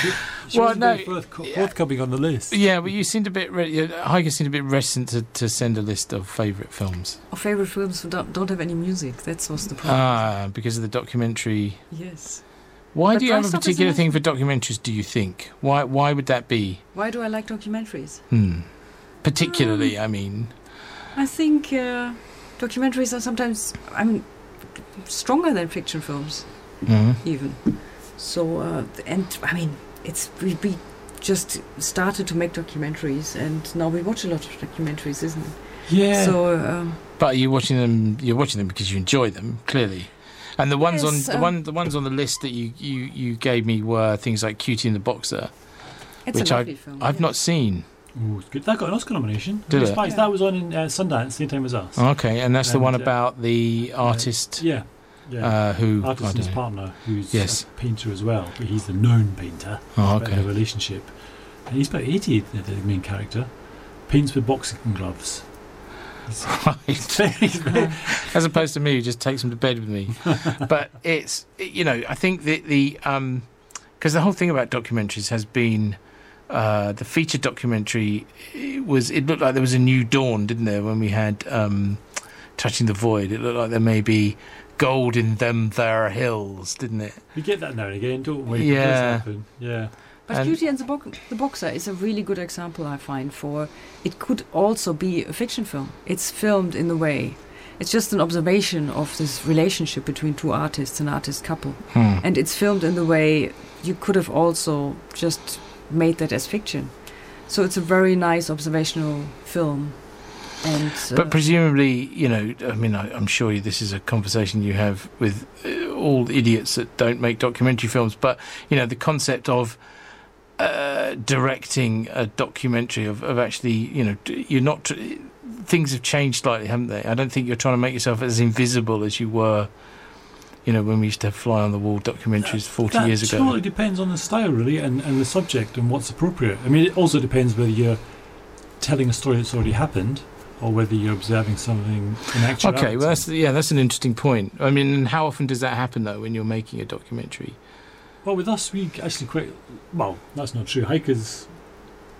she she Well, no, very forth- forthcoming on the list. yeah, but you seemed a bit. Re- uh, Heike seemed a bit reticent to, to send a list of favourite films. Our favorite films who don't, don't have any music. That's what's the problem. Ah, because of the documentary. yes. Why But do you have a Brassed Off is particular thing for documentaries? Do you think? Why? Why would that be? Why do I like documentaries? Hmm. Particularly, Um, I mean. I think uh, documentaries are sometimes, I mean, stronger than fiction films, mhm. even. So, uh, and I mean, it's we, we just started to make documentaries, and now we watch a lot of documentaries, isn't it? Yeah. So, um, But are watching them? You're watching them because you enjoy them, clearly. And the ones Yes, on the um, one the ones on the list that you, you, you gave me were things like Cutie and the Boxer, it's which a I lovely film. I've yeah. not seen. Ooh, it's good. That got an Oscar nomination. Did it? Yeah. That was on in uh, Sundance, same time as us. Okay, and that's the one uh, about the artist Yeah. Yeah. uh, who his partner, who's Yes. a painter as well, but he's the known painter. Oh, their okay. relationship. And he's about 80, the, the main character. Paints with boxing gloves. He's, Right. [LAUGHS] he's very- As opposed to me, who just takes them to bed with me. [LAUGHS] but it's you know I think the the um because the whole thing about documentaries has been. Uh, the feature documentary it was it looked like there was a new dawn, didn't there? When we had um, touching the void, it looked like there may be gold in them there hills, didn't it? we get that now and again, don't we? Yeah. Yeah. But And- Beauty and the, Bo- the Boxer is a really good example, I find, for it could also be a fiction film. It's filmed in the way. It's just an observation of this relationship between two artists, an artist couple. Hmm. And it's filmed in the way you could have also just made that as fiction. So it's a very nice observational film. And uh, But presumably, you know, I mean, I, I'm sure this is a conversation you have with uh, all idiots that don't make documentary films. But you know, the concept of uh, directing a documentary of, of actually, you know, you're not. tr- Things have changed slightly, haven't they? I don't think you're trying to make yourself as invisible as you were. You know, when we used to have fly on the wall documentaries 40 that years ago. totally depends on the style, really, and, and the subject and what's appropriate. I mean, it also depends whether you're telling a story that's already happened or whether you're observing something in actuality. Okay, well, that's yeah, that's an interesting point. I mean, how often does that happen though when you're making a documentary? Well, with us, we actually quite. Well, that's not true. Heike's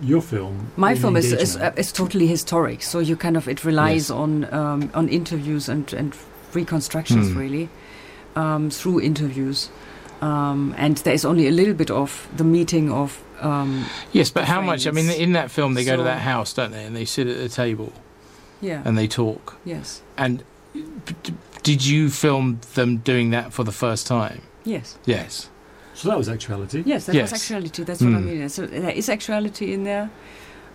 your film. my film is, is, uh, is totally historic. So you kind of, it relies Yes. on, um, on interviews and, and reconstructions, Hmm. really, um, through interviews. Um, and there is only a little bit of the meeting of um, Yes, but the how much? I mean, in that film, they go to that house, don't they? And they sit at the table yeah and they talk. yes And did you film them doing that for the first time? yes Yes. So that was actuality. yes that Yes. was actuality that's what I Hmm. mean so there is actuality in there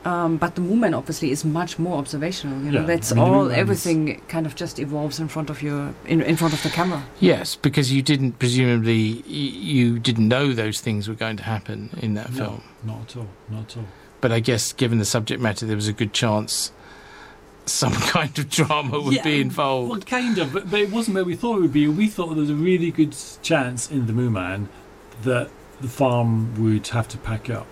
um, but the movement obviously is much more observational you know Yeah, that's I mean, all everything kind of just evolves in front of your in, in front of the camera Yes, because you didn't presumably y- you didn't know those things were going to happen in that No. film. Not at all. Not at all. But I guess, given the subject matter, there was a good chance some [LAUGHS] kind of drama would Yeah, be involved. Well, kind of, but, but it wasn't where we thought it would be. We thought there was a really good chance in the Moo Man that the farm would have to pack up.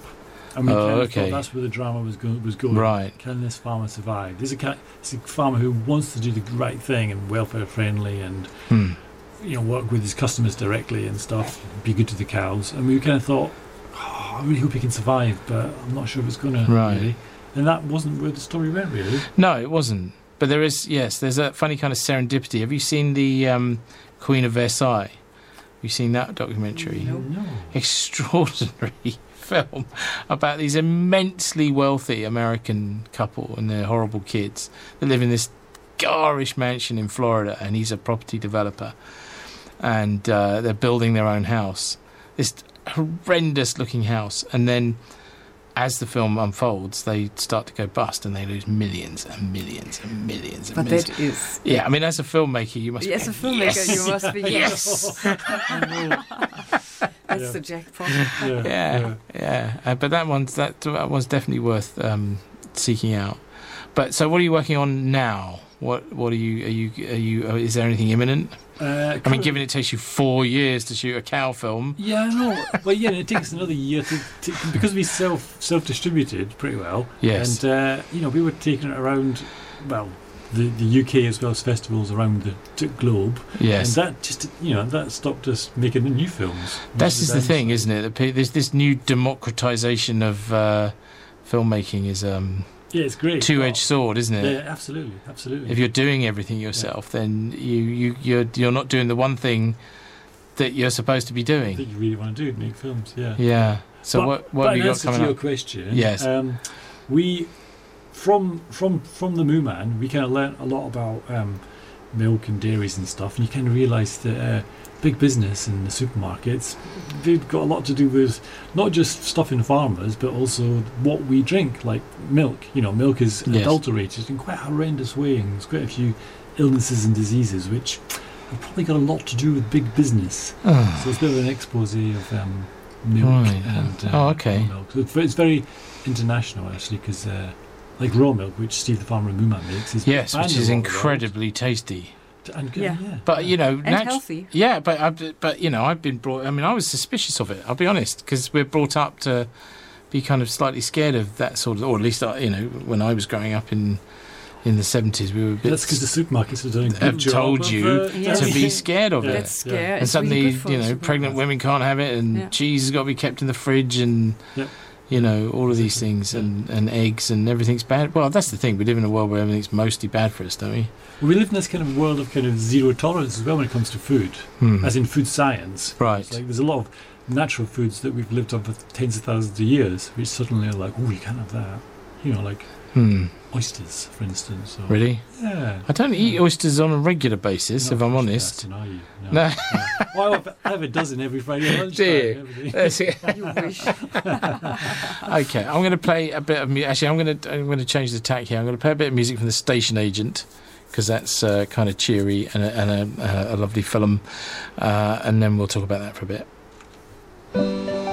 And we Oh, kind of okay. thought that's where the drama was, go- was going. Right. Can this farmer survive? There's a, ca- it's a farmer who wants to do the right thing and welfare friendly and Hmm. you know work with his customers directly and stuff, be good to the cows. And we kind of thought, oh, I really hope he can survive, but I'm not sure if it's going to. Right. Really. And that wasn't where the story went, really. No, it wasn't. But there is, yes, there's a funny kind of serendipity. Have you seen the um, Queen of Versailles? Have you seen that documentary? No. No. Extraordinary [LAUGHS] film about these immensely wealthy American couple and their horrible kids that live in this garish mansion in Florida, and he's a property developer, and uh, they're building their own house. This horrendous looking house, and then as the film unfolds, they start to go bust and they lose millions and millions and millions and but millions. that is yeah, I mean, as a filmmaker, you must. as be a filmmaker you must be [LAUGHS] Yes. [LAUGHS] that's Yeah. the jackpot Yeah. yeah, yeah. Uh, but that one's that, that one's definitely worth um, seeking out. But so, what are you working on now? What What are you? Are you? Are you? uh, Is there anything imminent? Uh, I mean, given it takes you four years to shoot a cow film. Yeah, I know. well, yeah, it takes another year to, to because we self self distributed pretty well. Yes. and uh, you know we were taking it around, well, the the UK as well as festivals around the t- globe. Yes. and that just you know that stopped us making the new films. That's Most just the thing, isn't it? There's this new democratization of uh, filmmaking is um, Yeah, it's great. two-edged sword, isn't it? Yeah, absolutely, absolutely. If you're doing everything yourself, then you you you're you're not doing the one thing that you're supposed to be doing. that you really want to do, make films. Yeah. Yeah. So But- what what but have you got coming to your up? question, Yes. um, we from from from the Moo Man, we kind of learnt a lot about um, milk and dairies and stuff, and you kind of realise that uh, big business and the supermarkets they've got a lot to do with not just stuffing farmers, but also what we drink, like milk. You know, milk is Yes. adulterated in quite a horrendous way, and there's quite a few illnesses and diseases which have probably got a lot to do with big business. Ah, [SIGHS] So it's a bit of an expose of um, milk Right. and uh, Oh, okay. milk. So it's, very international actually, because uh, like raw milk, which Steve the Farmer and Moo Man makes, is yes, which is a lot of the incredibly tasty. World. And, Yeah. yeah. But you know, And natu- healthy. Yeah, but I, but you know, I've been brought. I mean, I was suspicious of it. I'll be honest, because we're brought up to be kind of slightly scared of that sort of, or at least I, you know, when I was growing up in in the seventies, we were a bit That's because the supermarkets are doing. have good job told of, you uh, Yeah. to be scared of Yeah. it. That's scary. And It's suddenly, really you know, pregnant women can't have it, and Yeah. cheese has got to be kept in the fridge, and Yep. You know, all of these things, and, and eggs, and everything's bad. Well, that's the thing. We live in a world where everything's mostly bad for us, don't we? We live in this kind of world of kind of zero tolerance as well when it comes to food, Hmm. as in food science. Right. It's like there's a lot of natural foods that we've lived on for tens of thousands of years, which suddenly are like, oh, you can't have that. You know, like Hmm. Oysters, for instance. Or, Really? Yeah. I don't eat oysters on a regular basis, Not if I'm much honest. Are you? No. [LAUGHS] well, I have- I have a dozen every Friday lunchtime. Do you? everything. [LAUGHS] You wish. [LAUGHS] Okay, I'm going to play a bit of music. Actually, I'm going to I'm going to change the tack here. I'm going to play a bit of music from the Station Agent because that's uh, kind of cheery and, a, and a, a lovely film, uh, and then we'll talk about that for a bit.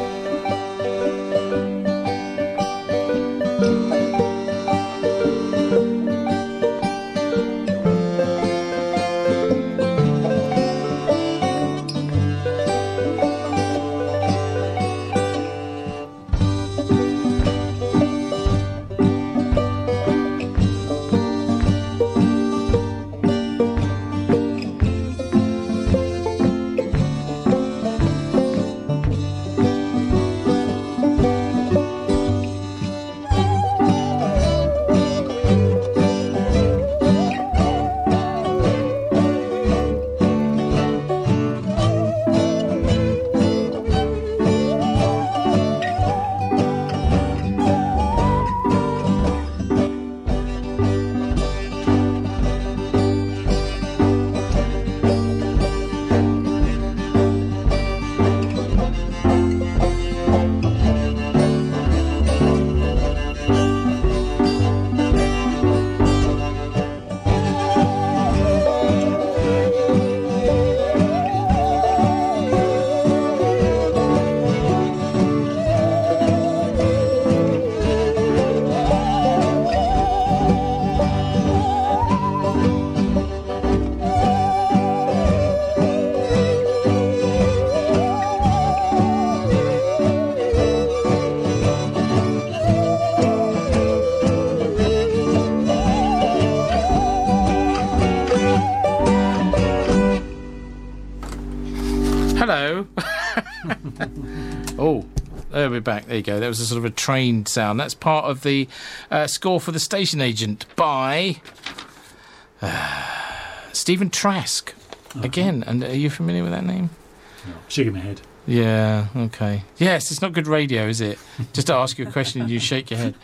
We're back. There you go. That was a sort of a trained sound. That's part of the uh, score for the Station Agent by uh, Stephen Trask. Again, and are you familiar with that name? No, shaking my head. Yeah. Okay. Yes, it's not good radio, is it? [LAUGHS] Just to ask you a question and you shake your head.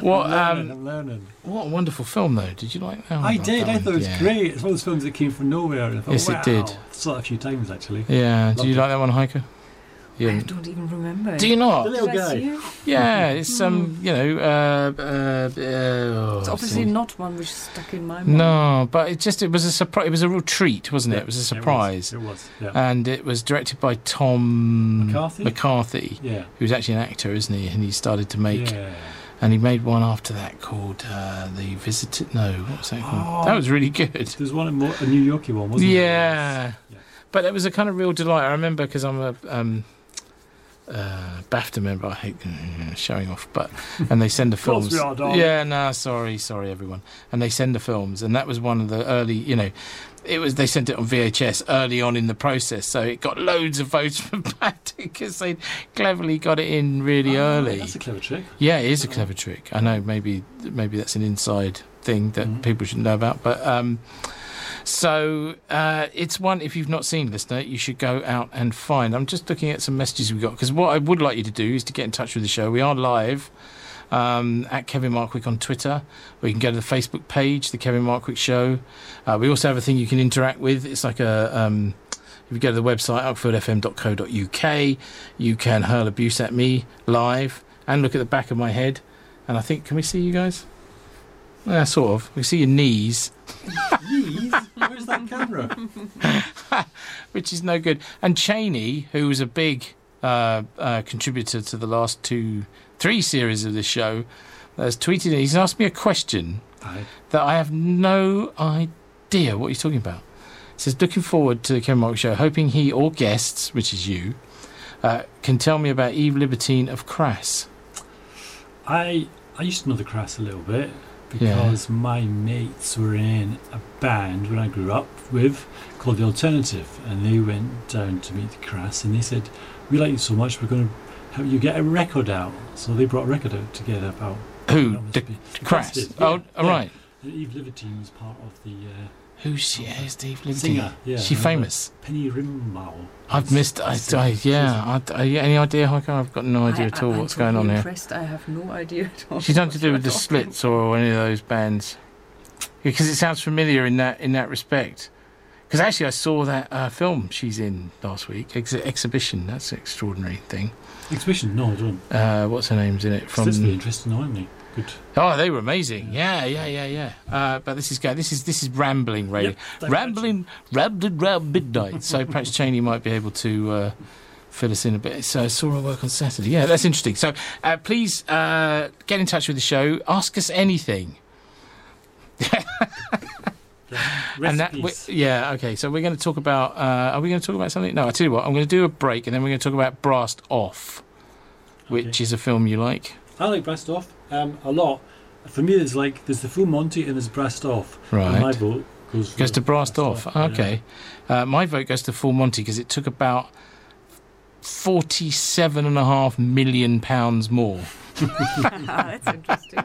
What? I'm learning. Um, I'm learning. what a wonderful film, though. Did you like that? I Oh, did. I thought it was yeah. great. It's one of those films that came from nowhere. And I thought, Yes, it wow. did. Saw it a few times actually. Yeah. Do Loved you it. like that one, Heike? I don't even remember. Do you not? The little Did guy. Yeah, it's um, you know, uh, uh, uh oh, It's obviously not one which stuck in my mind. No, but it just it was a surprise. It was a real treat, wasn't it? It was a surprise, It was. It was and it was directed by Tom McCarthy? McCarthy, yeah. who's actually an actor, isn't he? And he started to make Yeah. And he made one after that called uh, The Visitor. No, what was that called? Oh. That was really good. There's one, in a New Yorkie one, wasn't there? Yeah. Yeah. But it was a kind of real delight. I remember because I'm a um, uh, BAFTA member. I hate uh, showing off, but and they send the [LAUGHS] films. are, yeah, no, sorry, sorry, everyone. And they send the films, and that was one of the early. You know, it was they sent it on VHS early on in the process, so it got loads of votes for [LAUGHS] BAFTA because they cleverly got it in really Oh, early. That's a clever trick. Yeah, it is a clever trick. I know maybe maybe that's an inside thing that Mhm. people should know about, but um, so uh, it's one. If you've not seen listener, you should go out and find. I'm just looking at some messages we got because what I would like you to do is to get in touch with the show. We are live. Um, at Kevin Markwick on Twitter, you can go to the Facebook page, the Kevin Markwick Show. Uh, we also have a thing you can interact with. It's like a um, if you go to the website uckfieldfm.co.uk, you can hurl abuse at me live and look at the back of my head. And I think, can we see you guys? Yeah, sort of. We see your knees, Knees? Where's that camera? [LAUGHS] which is no good. And Cheney, who was a big uh, uh, contributor to the last two, three series of this show, has tweeted. He's asked me a question that I have no idea what he's talking about. He says, looking forward to the Kevin Mark show, hoping he or guests, which is you, uh, can tell me about Eve Libertine of Crass. I I used to know the Crass a little bit because my mates were in a band when I grew up with called The Alternative, and they went down to meet the Crass, and they said, "We like you so much, we're going to help you get a record out." So they brought a record out together about Who? The be- Crass. Oh, yeah, all yeah. right. And Eve Libertine was part of the uh, Who's she? Is Eve Libertine? singer. Yeah, Is she I remember. famous? Penny Rimbaud. I've missed. I, I, yeah. I, I, any idea how come? I've got no idea I- at all I- I'm what's going on totally here. Impressed. I have no idea at all. She's nothing to do with the talking Slits or any of those bands, because it sounds familiar in that in that respect. Because actually, I saw that uh, film she's in last week, Ex- exhibition. That's an extraordinary thing. Exhibition? No, I don't. Uh, what's her name's in it? From, That's From really interesting, aren't they? Good. oh, they were amazing. Yeah, yeah, yeah, yeah. Uh, but this is go. This is this is rambling, radio. Yep, rambling, rambling round midnight. so [LAUGHS] perhaps Cheney might be able to. Uh, Fill us in a bit. So I saw her work on Saturday. Yeah, that's interesting. So uh, please uh, get in touch with the show. Ask us anything. [LAUGHS] And that, we, yeah, okay. So we're going to talk about. Uh, are we going to talk about something? No, I tell you what. I'm going to do a break, and then we're going to talk about Brassed Off, which Okay. is a film you like, I like Brassed Off um, a lot. For me, it's like there's the full Monty and there's Brassed Off. And my vote goes for Goes to Brassed Off. yeah. Okay. Uh, my vote goes to Full Monty because it took about forty-seven and a half million pounds more. [LAUGHS] [LAUGHS] That's interesting.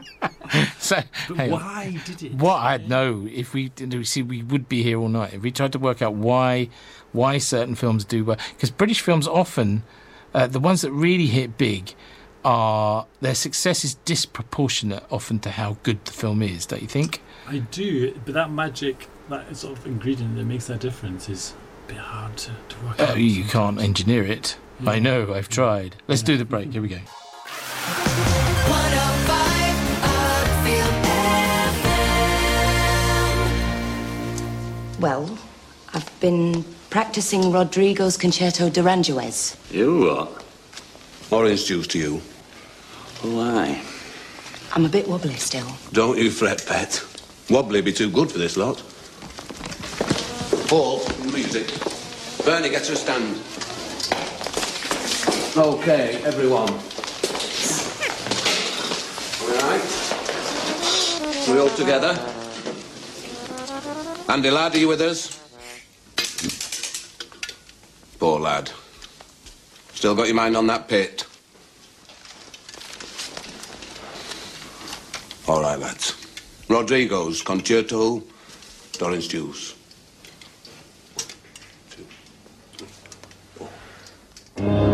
So But hang on. why did it? What I know, if we did, we see, we would be here all night. If we tried to work out why, why certain films do well, because British films often, uh, the ones that really hit big, are their success is disproportionate often to how good the film is. Don't you think? I do, but that magic, that sort of ingredient that makes that difference is a bit hard to, to work Uh, out. you can't engineer it. I know. I've tried. Let's Yeah. do the break. Here we go. 105 Uckfield FM. Well, I've been practicing Rodrigo's Concerto de Aranjuez. You what? Orange juice to you. Why? I'm a bit wobbly still. Don't you fret, pet. Wobbly be too good for this lot. Paul, music. Bernie, get to a stand. Okay, everyone. All right. We all together. Andy, lad, are you with us? Poor lad. Still got your mind on that pit? All right, lads. Rodrigo's concerto, Lawrence Hughes. One, two, three,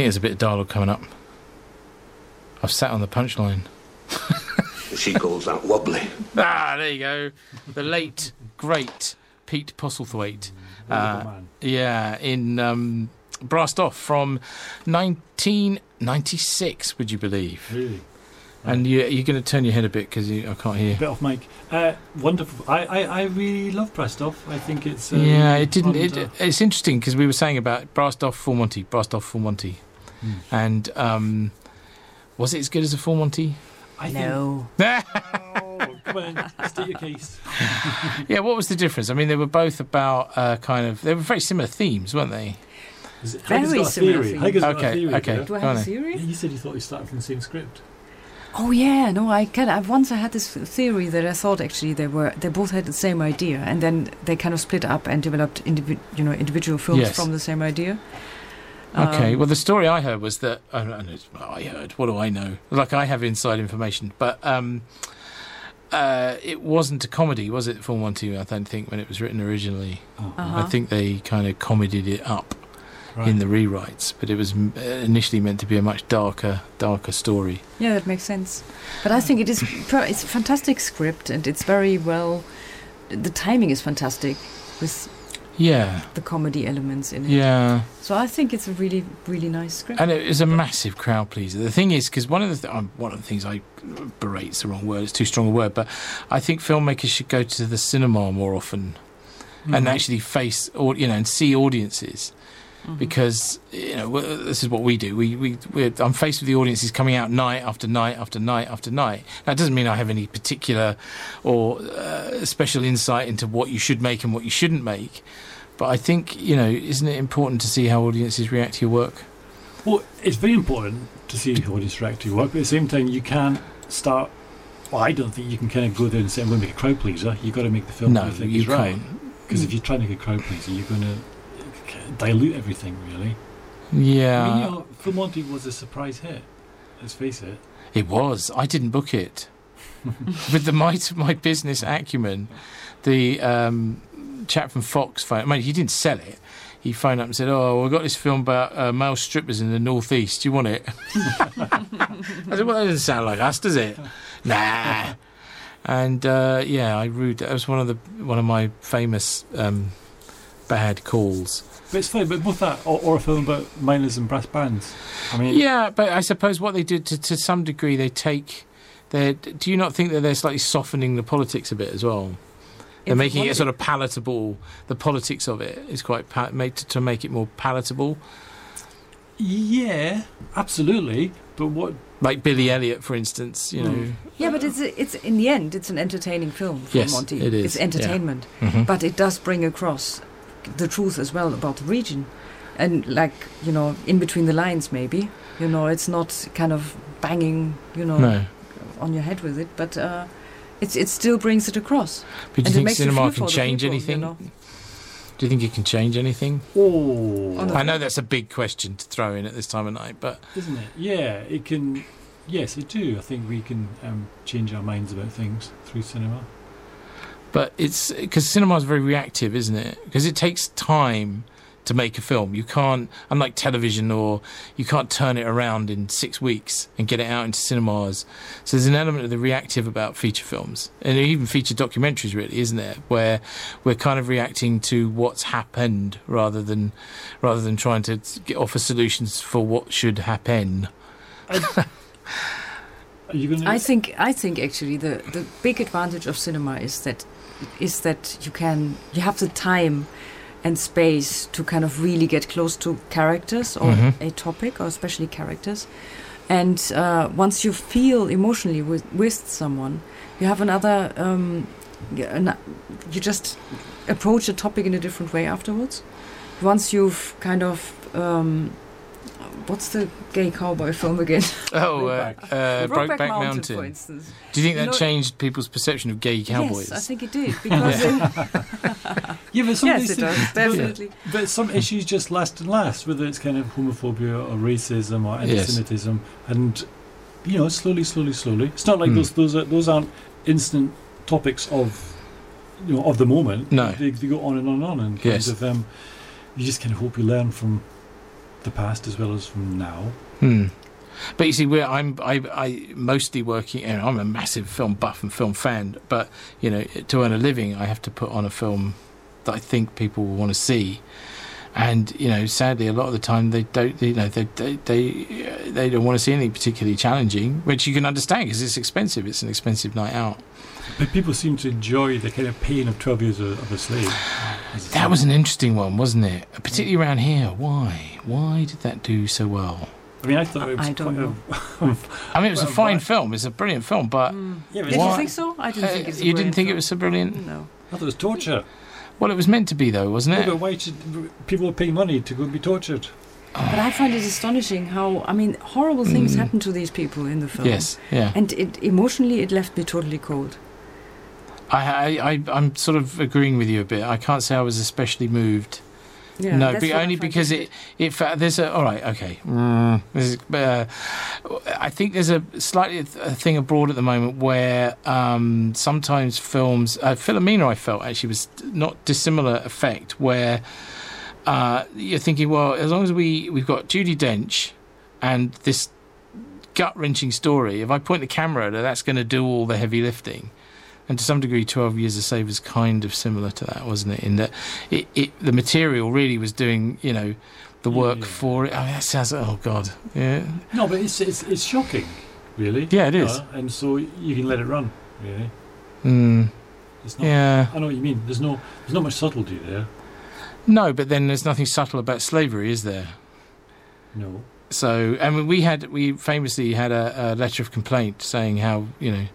think there's a bit of dialogue coming up. I've sat on the punchline. [LAUGHS] She calls that wobbly. Ah, there you go. The late, great Pete Postlethwaite. Uh, man. yeah, in um, Brassed Off from 1996, would you believe? Really. And you, you're going to turn your head a bit because I can't hear. Bit off mic. Uh, wonderful. I, I, I really love Brassed Off. I think it's. Um, yeah, it didn't. It, it's interesting because we were saying about Brassed Off Full Monty, Brassed Off Full Monty, Hmm. and um, was it as good as a Full Monty? I think. No. [LAUGHS] Oh, come on, state your case. [LAUGHS] yeah, what was the difference? I mean, they were both about uh, kind of. They were very similar themes, weren't they? Is it- Very Heike's got a similar theory. theme. Heike's got a Okay, theory. okay. yeah? Do I have a then. Yeah, theory? you said you thought you started from the same script. Oh yeah, no, I can. I once I had this theory that I thought actually they were they both had the same idea, and then they kind of split up and developed indivi- you know individual films Yes. from the same idea. Okay. Um, well, the story I heard was that I, know, I heard. What do I know? Like I have inside information, but um, uh, it wasn't a comedy, was it? Full Monty, I don't think when it was written originally. Oh, I Uh-huh. think they kind of comedied it up right. in the rewrites, but it was m- initially meant to be a much darker, darker story. Yeah, that makes sense. But I think it is it's a fantastic script and it's very well. The timing is fantastic with Yeah, the comedy elements in it. yeah. So I think it's a really really nice script. And it was a massive crowd pleaser. The thing is, because one of the th- um, one of the things I berate berate's the wrong word; it's too strong a word. But I think filmmakers should go to the cinema more often and Mhm. actually face, au- you know, and see audiences. Mhm. Because you know this is what we do. We we we're, I'm faced with the audiences coming out night after night after night after night. That doesn't mean I have any particular or uh, special insight into what you should make and what you shouldn't make. But I think you know, isn't it important to see how audiences react to your work? Well, it's very important to see how audiences react to your work, but at the same time, you can't start. Well, I don't think you can kind of go there and say, I'm going to make a crowd pleaser. You've got to make the film no, you you right. can't. Because if you try to make a crowd pleaser, you're going to dilute everything, really. Yeah, I mean, you know, Full Monty was a surprise hit. Let's face it. it was. I didn't book it. [LAUGHS] With the might of my business acumen, the um, chap from Fox phoned. I mean, he didn't sell it. He phoned up and said, "Oh, we've got this film about uh, male strippers in the northeast. Do you want it?" [LAUGHS] I said, "Well, that doesn't sound like us, does it?" [LAUGHS] nah. And uh, yeah, I rude. That was one of the one of my famous um, bad calls. But it's fine, but both that or, or a film about miners and brass bands. I mean, Yeah, but I suppose what they did to, to some degree, they take. Do you not think that they're slightly softening the politics a bit as well? They're making it sort of palatable. The politics of it is quite pa- made to, to make it more palatable. yeah, absolutely. But what Like Billy Elliot, for instance, you know. Mm. Yeah, but it's it's in the end it's an entertaining film for Yes, Monty. it is, It's entertainment, Mhm. but it does bring across the truth as well about the region, and like you know, in between the lines, maybe you know, it's not kind of banging you know No, on your head with it, but uh, it's it still brings it across. but do And you it think makes you cinema feel can change people, you anything? know. Do you think it can change anything? Oh, I know that's a big question to throw in at this time of night, but isn't it? Yeah, it can. Yes, it do. I think we can um, change our minds about things through cinema. But it's because cinema is very reactive, isn't it? Because it takes time to make a film. You can't, unlike television, or you can't turn it around in six weeks and get it out into cinemas. So there's an element of the reactive about feature films, and even feature documentaries, really, isn't there? Where we're kind of reacting to what's happened rather than rather than trying to get offer solutions for what should happen. [LAUGHS] Are you going I think I think actually the the big advantage of cinema is that is that you can you have the time and space to kind of really get close to characters or Mhm. a topic or especially characters and uh, once you feel emotionally with with someone you have another um, an- you just approach a topic in a different way afterwards once you've kind of um, what's the gay cowboy film again Oh, uh, uh, Brokeback Mountain. for instance Do you think that You know- changed people's perception of gay cowboys? Yes, I think it did because it, [LAUGHS] Yeah, but some of yes, these it things- does definitely. But some issues just last and last, whether it's kind of homophobia or racism or anti-Semitism, and you know, slowly, slowly, slowly. It's not like Hmm. those those are, those aren't instant topics of you know of the moment. No. they, they go on and on and on, and kind Yes. of um, you just kind of hope you learn from the past as well as from now. Hmm. But you see, I'm I, I mostly working. You know, I'm a massive film buff and film fan, but you know, to earn a living, I have to put on a film that I think people will want to see. And you know, sadly, a lot of the time they don't. You know, they they they, they don't want to see anything particularly challenging, which you can understand because it's expensive. It's an expensive night out. But people seem to enjoy the kind of pain of 12 years of, of a slave. That was an interesting one, wasn't it? Particularly around here. Why? Why did that do so well? I mean, I thought it was I don't quite a. [LAUGHS] I mean, it was a fine film. It's a brilliant film, but yeah, but Did Why- you think so? I didn't uh, think it's a you didn't brilliant think it was so brilliant. No. I thought it was torture. Well, it was meant to be, though, wasn't No, it? but why should people are paying money to go and be tortured? But I find it astonishing how I mean horrible things Mm. happen to these people in the film. Yes, yeah. And it emotionally it left me totally cold. I, I, I, I'm sort of agreeing with you a bit. I can't say I was especially moved. Yeah, no, be, only because it, it fa- there's a all right, okay. Mm, this is, uh, I think there's a slightly a thing abroad at the moment where um, sometimes films, uh, Philomena, I felt actually was not dissimilar effect where uh, you're thinking, well, as long as we we've got Judi Dench and this gut wrenching story, if I point the camera at her, that's going to do all the heavy lifting. And to some degree, Twelve Years a Slave was kind of similar to that, wasn't it? In that it, it the material really was doing, you know, the work Yeah. for it. I mean, that sounds. Oh God, yeah. No, but it's it's, it's shocking, really. Yeah, it is. is. know, and so you can let it run, really. Mm, It's not, yeah. I know what you mean. There's no there's not much subtlety there. No, but then there's nothing subtle about slavery, is there? No. So, I mean, we had we famously had a, a letter of complaint saying how you know.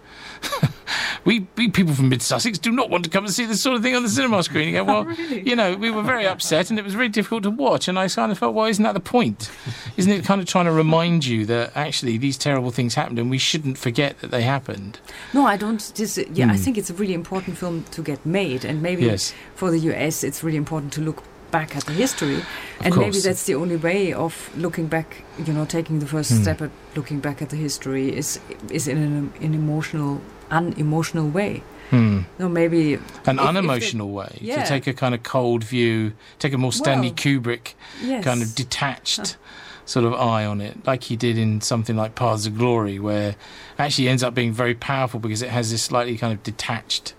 We, we people from Mid Sussex do not want to come and see this sort of thing on the cinema screen. You [LAUGHS] go, well, you know, we were very upset and it was very difficult to watch. And I kind of felt, well, isn't that the point? Isn't it kind of trying to remind you that actually these terrible things happened and we shouldn't forget that they happened? No, I don't. This, yeah, I Hmm. think it's a really important film to get made, and maybe Yes. for the US, it's really important to look back at the history, and maybe that's the only way of looking back. You know, taking the first Hmm. step at looking back at the history is is in an, an emotional, unemotional way. Hmm. No, maybe An if- if the- unemotional way Yeah. to take a kind of cold view, take a more Stanley Well, Kubrick yes. kind of detached sort of eye on it, like he did in something like Paths of Glory, where actually ends up being very powerful because it has this slightly kind of detached,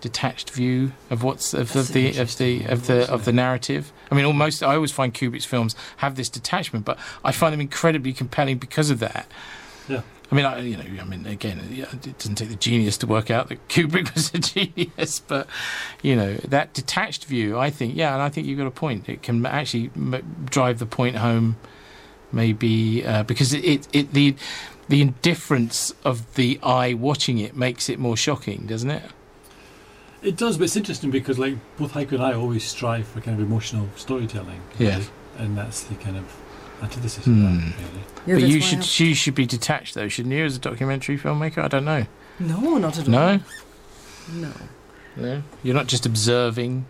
detached view of what's of, of the of the of the of the narrative. I mean, almost I always find Kubrick's films have this detachment, but I find them incredibly compelling because of that. Yeah. I mean, I, you know, I mean, again, it doesn't take the genius to work out that [LAUGHS] Kubrick was a genius, but you know, that detached view, I think, yeah, and I think you've got a point. It can actually m- drive the point home, maybe uh, because it, it, it the the indifference of the eye watching it makes it more shocking, doesn't it? It does, but it's interesting because like both Heike and I always strive for kind of emotional storytelling. Yeah. And that's the kind of antithesis Hmm. of that, really. Yeah, but that's you why should you should be detached though, shouldn't you, as a documentary filmmaker? I don't know. No, not at all. No, no. no, you're not just observing.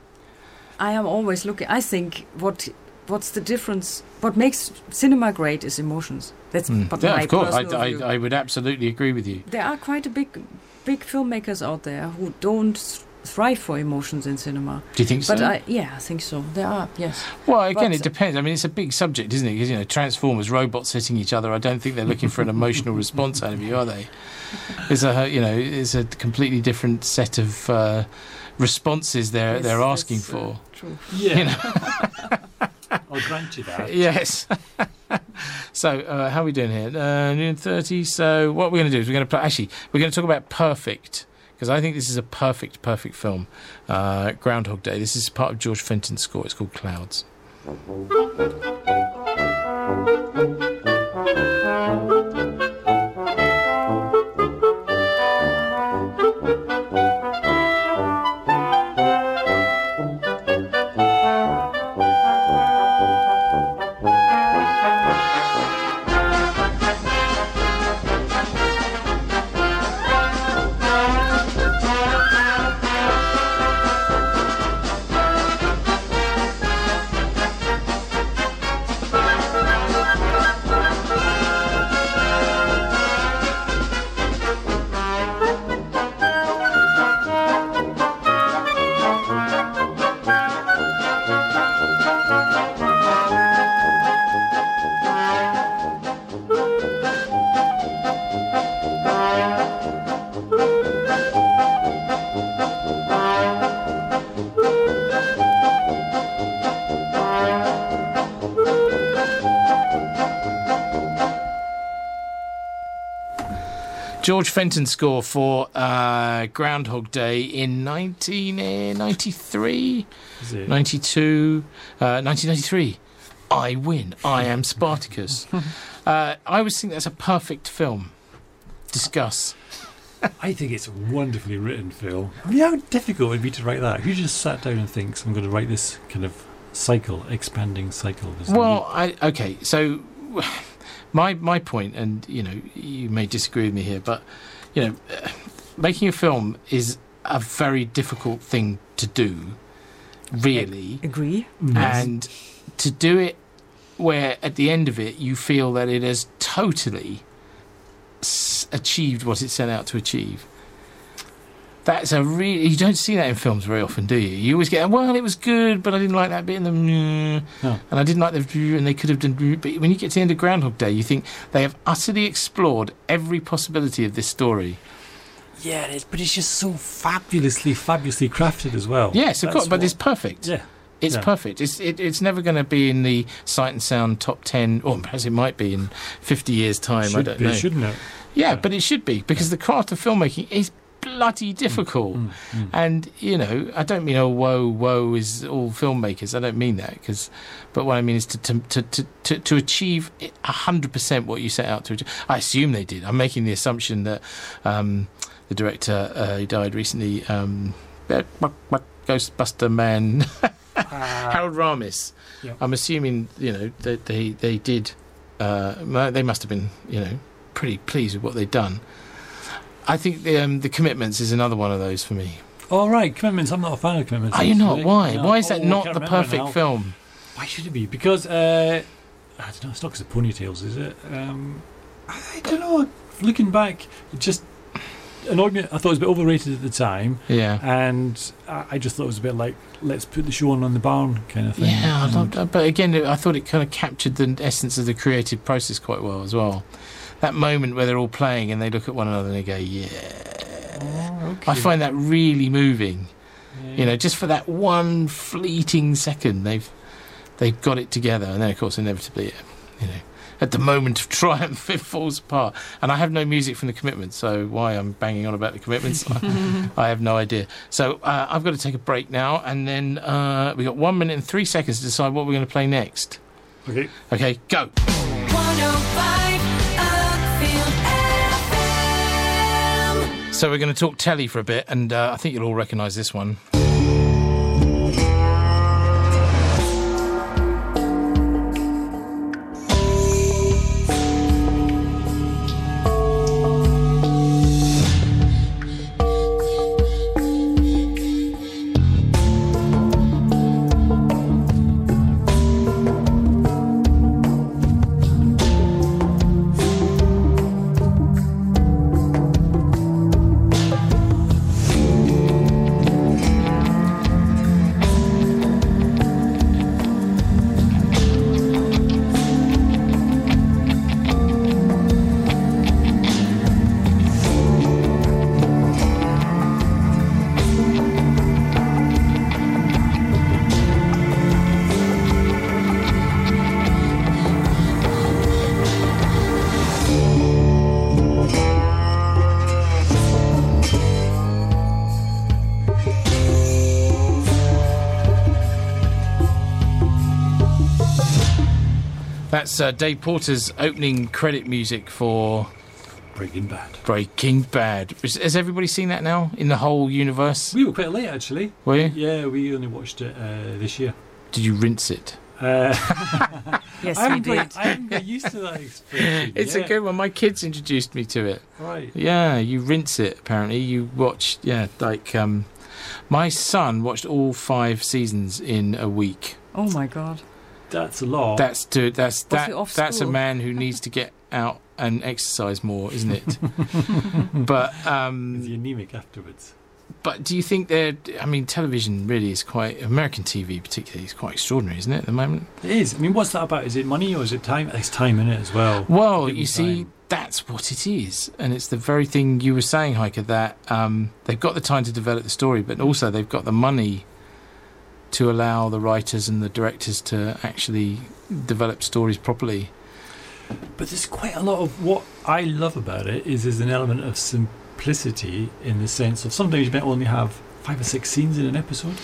I am always looking. I think what what's the difference? What makes cinema great is emotions. That's Hmm. but yeah, my of course, I. I, I would absolutely agree with you. there are quite a big big filmmakers out there who don't th- thrive for emotions in cinema. Do you think so? But I yeah, I think so. There are yes. Well, again, But- it depends. I mean, it's a big subject, isn't it? Because you know, transformers, robots hitting each other. I don't think they're looking for an emotional response out of you, are they? It's a you know, it's a completely different set of uh, responses they're Yes, they're asking that's, uh, for. True. Yeah. You know? [LAUGHS] I'll grant you that. yes. [LAUGHS] so, uh, how are we doing here? Uh, noon thirty. So, what we're going to do is we're going to play. Actually, we're going to talk about Perfect because I think this is a perfect, perfect film. Uh, Groundhog Day. This is part of George Fenton's score. It's called Clouds. George Fenton score for uh, Groundhog Day in 1993, 92, uh, 1993. I win. I am Spartacus. [LAUGHS] uh, I always think that's a perfect film. Discuss. I think it's a wonderfully written film. I mean, how difficult would it be to write that? If you just sat down and thinks, I'm going to write this kind of cycle, expanding cycle. Well, I okay. So my my point, and you know, you may disagree with me here, but you know, uh, making a film is a very difficult thing to do, really, I Agree. and to do it where at the end of it you feel that it has totally s- achieved what it set out to achieve. That's a really you don't see that in films very often, do you? You always get well, it was good, but I didn't like that bit in the mm, No. and I didn't like the and they could have done. But when you get to the end of Groundhog Day, you think they have utterly explored every possibility of this story. Yeah, it is, but it's just so fabulously, fabulously crafted as well. Yes, of That's course, but it's perfect. Yeah. It's Yeah. perfect. It's it, it's never going to be in the Sight and Sound top ten, or perhaps it might be in fifty years' time. I don't be, know. shouldn't it? Yeah, but it should be because the craft of filmmaking is bloody difficult. Mm, And you know, I don't mean oh woe woe is all filmmakers. I don't mean that because, but what I mean is to to to to, to, achieve hundred percent what you set out to. achieve. I assume they did. I'm making the assumption that um, the director uh, who died recently, um, Ghostbuster man, [LAUGHS] Harold Ramis. Yeah. I'm assuming you know that they they did. Uh, they must have been you know pretty pleased with what they'd done. I think the um, the commitments is another one of those for me. All right, commitments. I'm not a fan of commitments. Are you not? actually. Why? No. Why is that Oh, not the perfect film? Why should it be? Because uh, I don't know. It's not because of ponytails, is it? Um, I, don't know. Looking back, it just annoyed me. I thought it was a bit overrated at the time, Yeah. and I, I just thought it was a bit like let's put the show on on the barn kind of thing. Yeah, I And- loved, but again, I thought it kind of captured the essence of the creative process quite well as well. That moment where they're all playing and they look at one another and they go, "Yeah." Oh, I find that really moving. Yeah. You know, just for that one fleeting second, they've they've got it together, and then of course, inevitably, you know, at the moment of [LAUGHS] triumph, it falls apart. And I have no music from the commitments, so why I'm banging on about the commitments, I, [LAUGHS] I have no idea. So uh, I've got to take a break now, and then uh, we got one minute and three seconds to decide what we're going to play next. Okay. Okay, go. 105 So we're going to talk telly for a bit, and uh, I think you'll all recognise this one. That's uh, Dave Porter's opening credit music for Breaking Bad. Breaking Bad. Is- Has everybody seen that now in the whole universe? We were quite late actually. Were you? Yeah, we only watched it uh, this year. Did you rinse it? Uh, [LAUGHS] Yes, I we did. got, I haven't got used to that experience. [LAUGHS] It's a good one. My kids introduced me to it. Right. Yeah, you rinse it. Apparently, you watch. Yeah, like um, my son watched all five seasons in a week. Oh my god. That's a lot. That's to that's that that's a man who needs to get out and exercise more, isn't it? [LAUGHS] but Is um, he anemic afterwards? but do you think that I mean, television really is quite American TV, particularly, is quite extraordinary, isn't it? At the moment. It is. I mean, what's that about? Is it money or is it time? It's time in it as well. Well, you them see, time. that's what it is, and it's the very thing you were saying, Heike. That um, they've got the time to develop the story, but also they've got the money to allow the writers and the directors to actually develop stories properly. But there's quite a lot of what I love about it is there's an element of simplicity in the sense of sometimes you might only have five or six scenes in an episode.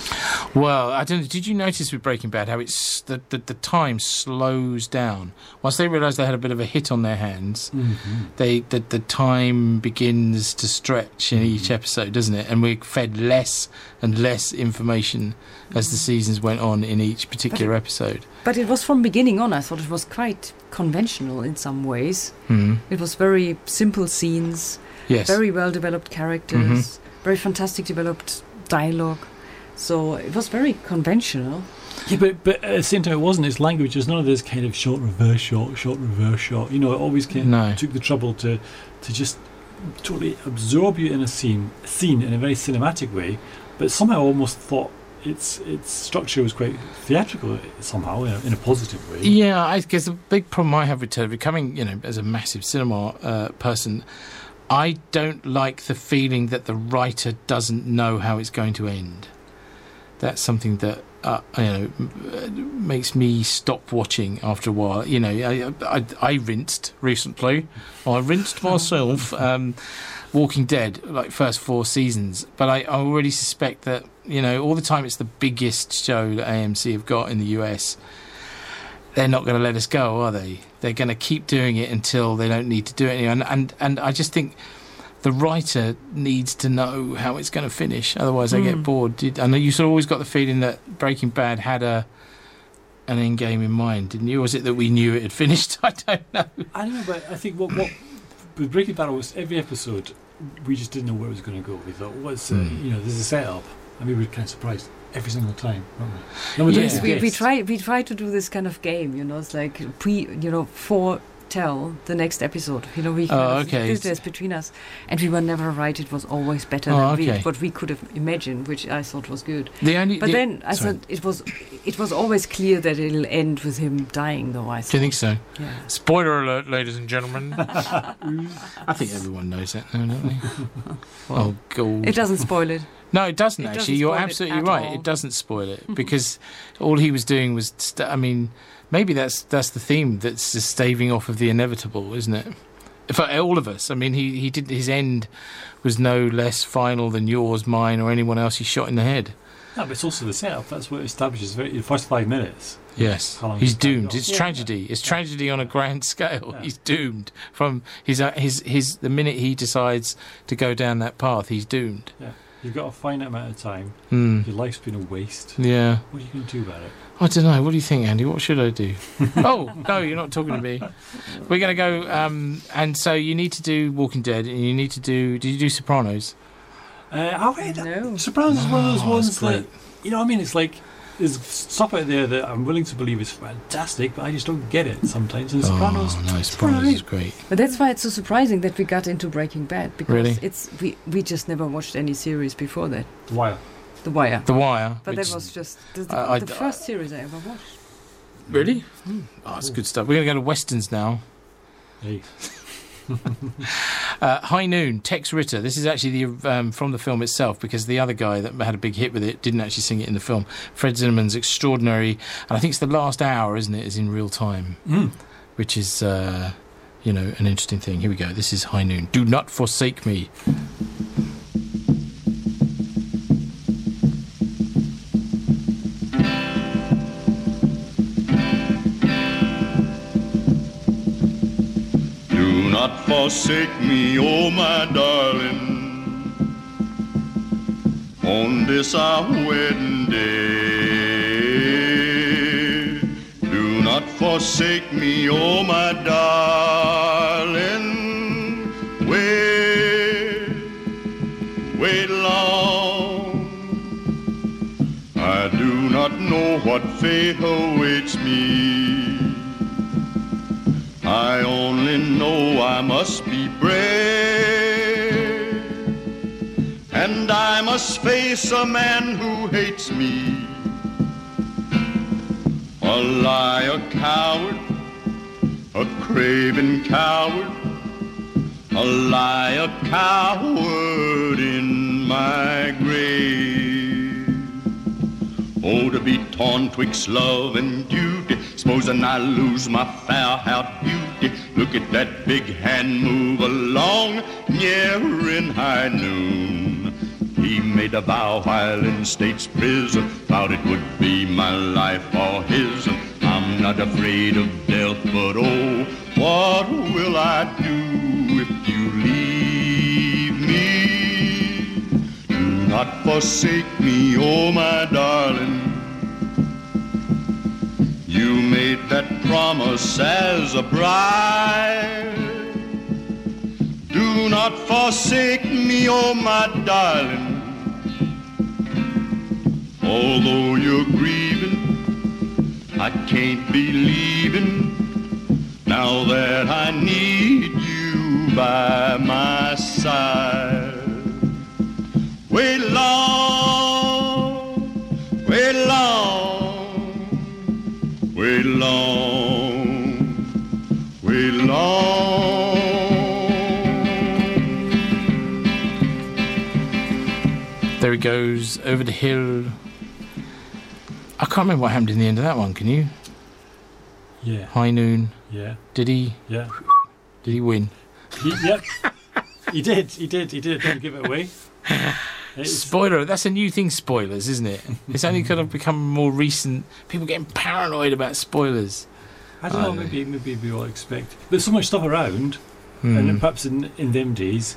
Well, I don't. know, Did you notice with Breaking Bad how it's the the, the time slows down once they realise they had a bit of a hit on their hands. Mm-hmm. They the the time begins to stretch in each mm-hmm. episode, doesn't it? And we're fed less and less information as the seasons went on in each particular episode. But it was from beginning on. I thought it was quite conventional in some ways. Hmm. It was very simple scenes, Yes. very well developed characters, very fantastic developed dialogue. So it was very conventional. Yeah, but but at the same time, it wasn't. Its language. There's none of this kind of short reverse shot, short reverse shot. You know, it always kind of No. took the trouble to to just totally absorb you in a scene, scene in a very cinematic way. But somehow, I almost thought its its structure was quite theatrical somehow, in a, in a positive way. Yeah, I guess the big problem I have with television, coming, you know, as a massive cinema uh, person, I don't like the feeling that the writer doesn't know how it's going to end. That's something that uh, you know uh, makes me stop watching after a while. You know, I, I, I rinsed recently. I rinsed myself. Um, Walking Dead, like first four seasons, but I, I already suspect that you know all the time it's the biggest show that AMC have got in the US they're not going to let us go, are they? They're going to keep doing it until they don't need to do it anymore. And, and and I just think the writer needs to know how it's going to finish. Otherwise, they get Mm. bored. Did, I know you sort of always got the feeling that Breaking Bad had a an end game in mind, didn't you? Or was it that we knew it had finished? [LAUGHS] I don't know. I don't know, but I think what what with Breaking Bad was every episode, we just didn't know where it was going to go. We thought, what's uh, Hmm. you know, there's a setup, and we were kind of surprised every single time, weren't we? No, Yes, we, we try we try to do this kind of game, you know. It's like pre, you know, foretell the next episode. You know, we kind Oh, okay. did this between us, and we were never right. It was always better Oh, than we, okay. what we could have imagined, which I thought was good. The only. But the- then I sorry. thought it was it was always clear that it'll end with him dying, though. I thought. Do you think so? Yeah. Spoiler alert, ladies and gentlemen. [LAUGHS] I think everyone knows that now, don't they? [LAUGHS] oh, God. It doesn't spoil it. No, it doesn't It actually. doesn't You're spoil it absolutely right. all. It doesn't spoil it because all he was doing was. St- I mean, maybe that's that's the theme that's just staving off of the inevitable, isn't it? For all of us. I mean, he he did his end was no less final than yours, mine, or anyone else he shot in the head. No, but it's also the setup. That's what establishes very, the first five minutes. Yes, How long he's doomed. It's Yeah. tragedy. It's tragedy on a grand [LAUGHS] scale. Yeah. He's doomed from his uh, his his. The minute he decides to go down that path, he's doomed. Yeah. You've got a finite amount of time. Hmm. Your life's been a waste. Yeah. What are you going to do about it? I don't know. What do you think, Andy? What should I do? [LAUGHS] oh no, you're not talking to me. We're going to go, um, and so you need to do Walking Dead, and you need to do. Did you do Sopranos? Uh, I read No. Sopranos is one of those Oh, ones that you know. what I mean, it's like there's stuff out there that I'm willing to believe is fantastic, but I just don't get it sometimes. And oh, Sopranos, oh no, it's Sopranos alright. is great. But that's why it's so surprising that we got into Breaking Bad because Really? it's we we just never watched any series before that. The Wire. The Wire. The Wire. But that was just the, the, I- I- the first series I ever watched. really. Mm. Oh, it's good stuff. We're going to go to westerns now. Hey. [LAUGHS] [LAUGHS] Uh, High Noon, Tex Ritter. This is actually the um, from the film itself because the other guy that had a big hit with it didn't actually sing it in the film. Fred Zinnemann's extraordinary, and I think it's the last hour, isn't it? Is in real time, Mm. which is uh, you know an interesting thing. Here we go. This is High Noon. Do not forsake me. Not forsake me, oh my darling, on this our wedding day. Do not forsake me, oh my darling. Wait, wait long. I do not know what fate awaits me. I only know I must be brave, and I must face a man who hates me. A liar, coward, a craven coward, a liar, coward in my grave. Oh, to be torn twixt love and duty, supposing I lose my fair haired beauty. Look at that big hand move along nearing high noon. He made a vow while in state's prison, vowed it would be my life or his. I'm not afraid of death, but oh, what will I do if you leave me? Do not forsake me, oh my darling. You made that promise as a bride. Do not forsake me, oh my darling. Although you're grieving, I can't be leaving now that I need you by my side. Wait long, wait long, wait long, wait long. There he goes over the hill. I can't remember what happened in the end of that one. Can you? Yeah. High noon. Yeah. Did he? Yeah. Did he win? He, yep. he did. He did. He did. Don't give it away. [LAUGHS] It's- Spoiler. That's a new thing. Spoilers, isn't it? It's only kind of become more recent. People getting paranoid about spoilers. I don't know. Um, Maybe maybe we all expect. There's so much stuff around, Hmm. and perhaps in in them days,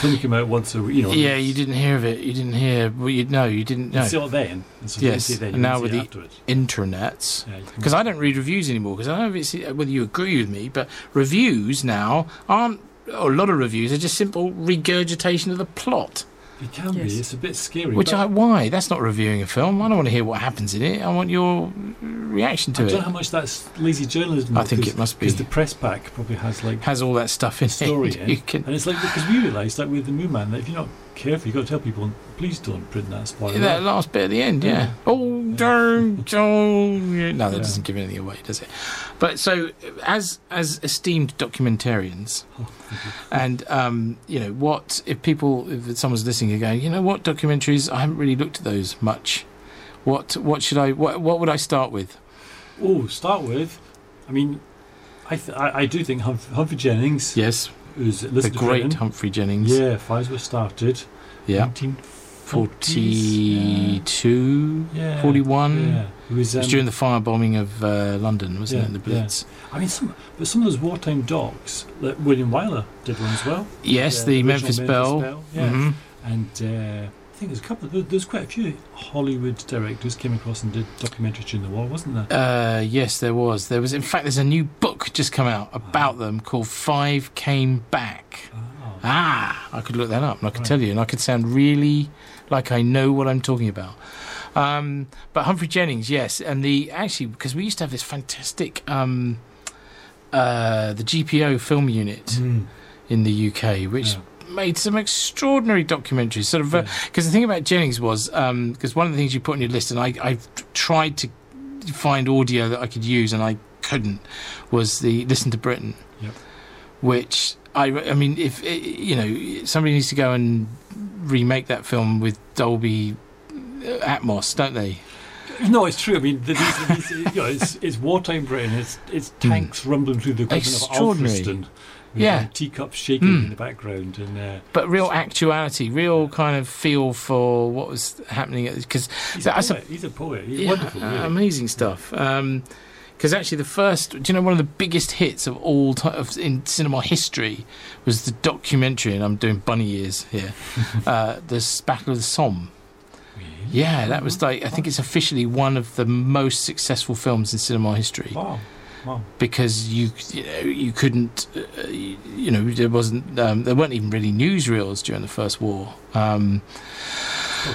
film came out once a week. You know. Yeah, you didn't hear of it. You didn't hear. Well, you no, you didn't You know. saw it then. And so you yes, see it then, and now with the afterwards. internets, Yeah, because I don't read reviews anymore. Because I don't know if it's, whether you agree with me, but reviews now aren't. A lot of reviews are just simple regurgitation of the plot. It can Yes. be. It's a bit scary. Which I why? That's not reviewing a film. I don't want to hear what happens in it. I want your reaction to it. I don't know how much that's lazy journalism. I think it must be. because the press pack probably has like Has all that stuff in story [LAUGHS] it. in, can, and it's like because we realised like with the Moo Man that if you're not careful, you've got to tell people, please don't print that spoiler. that last bit at the end, yeah. Yeah. Oh, don't, [LAUGHS] don't. No, that Yeah. doesn't give anything away, does it? But so, as as esteemed documentarians, Oh, and um, you know, what if people, if someone's listening and going, you know, what documentaries? I haven't really looked at those much. What what should I? What what would I start with? Oh, start with, I mean, I th- I, I do think Humph- Humphrey Jennings, Yes, who's the great Humphrey Jennings. Yeah, Fires were started. yeah. 1942. Yeah, 41. Yeah, it was, It was um, during the firebombing of uh, London, wasn't Yeah, it? The yeah. Blitz. I mean, some but some of those wartime docs, like William Wyler did one as well. Yes, Yeah, the original Memphis, Belle. yeah. Mhm. And uh, I think there's a couple. There, there's quite a few Hollywood directors came across and did documentaries during the war, wasn't there? Uh, yes, there was. There was. In fact, there's a new book just come out about them called Five Came Back. Oh. Ah, I could look that up and I could Right. tell you, and I could sound really like I know what I'm talking about. Um, but Humphrey Jennings, yes, and the actually because we used to have this fantastic um, uh, the GPO film unit Mm. in the UK, which Yeah. Made some extraordinary documentaries. Sort of Yeah. because the thing about Jennings was because one of the things you put on your list, and I I tried to find audio that I could use, and I couldn't, was the Listen to Britain, Yep. which I I mean if eh, you know somebody needs to go and remake that film with Dolby uh, Atmos, don't they? No, it's true. I mean, the, these, these, you know, it's, it's wartime Britain. It's it's tanks rumbling through the equipment of. Extraordinary. Alfriston. With, Yeah. like, teacups shaking Mm. in the background, and uh, But real actuality, real kind of feel for what was happening because he's, a poet. he's a poet. He's Yeah, wonderful. Really. amazing stuff. Because actually, the first, do you know, one of the biggest hits of all time of, in cinema history was the documentary, and I'm doing bunny ears here. [LAUGHS] uh, the Battle of the Somme. Yeah, that was like I think it's officially one of the most successful films in cinema history Wow. Wow. because you you couldn't uh, you, you know there wasn't um, there weren't even really newsreels during the First War. Um,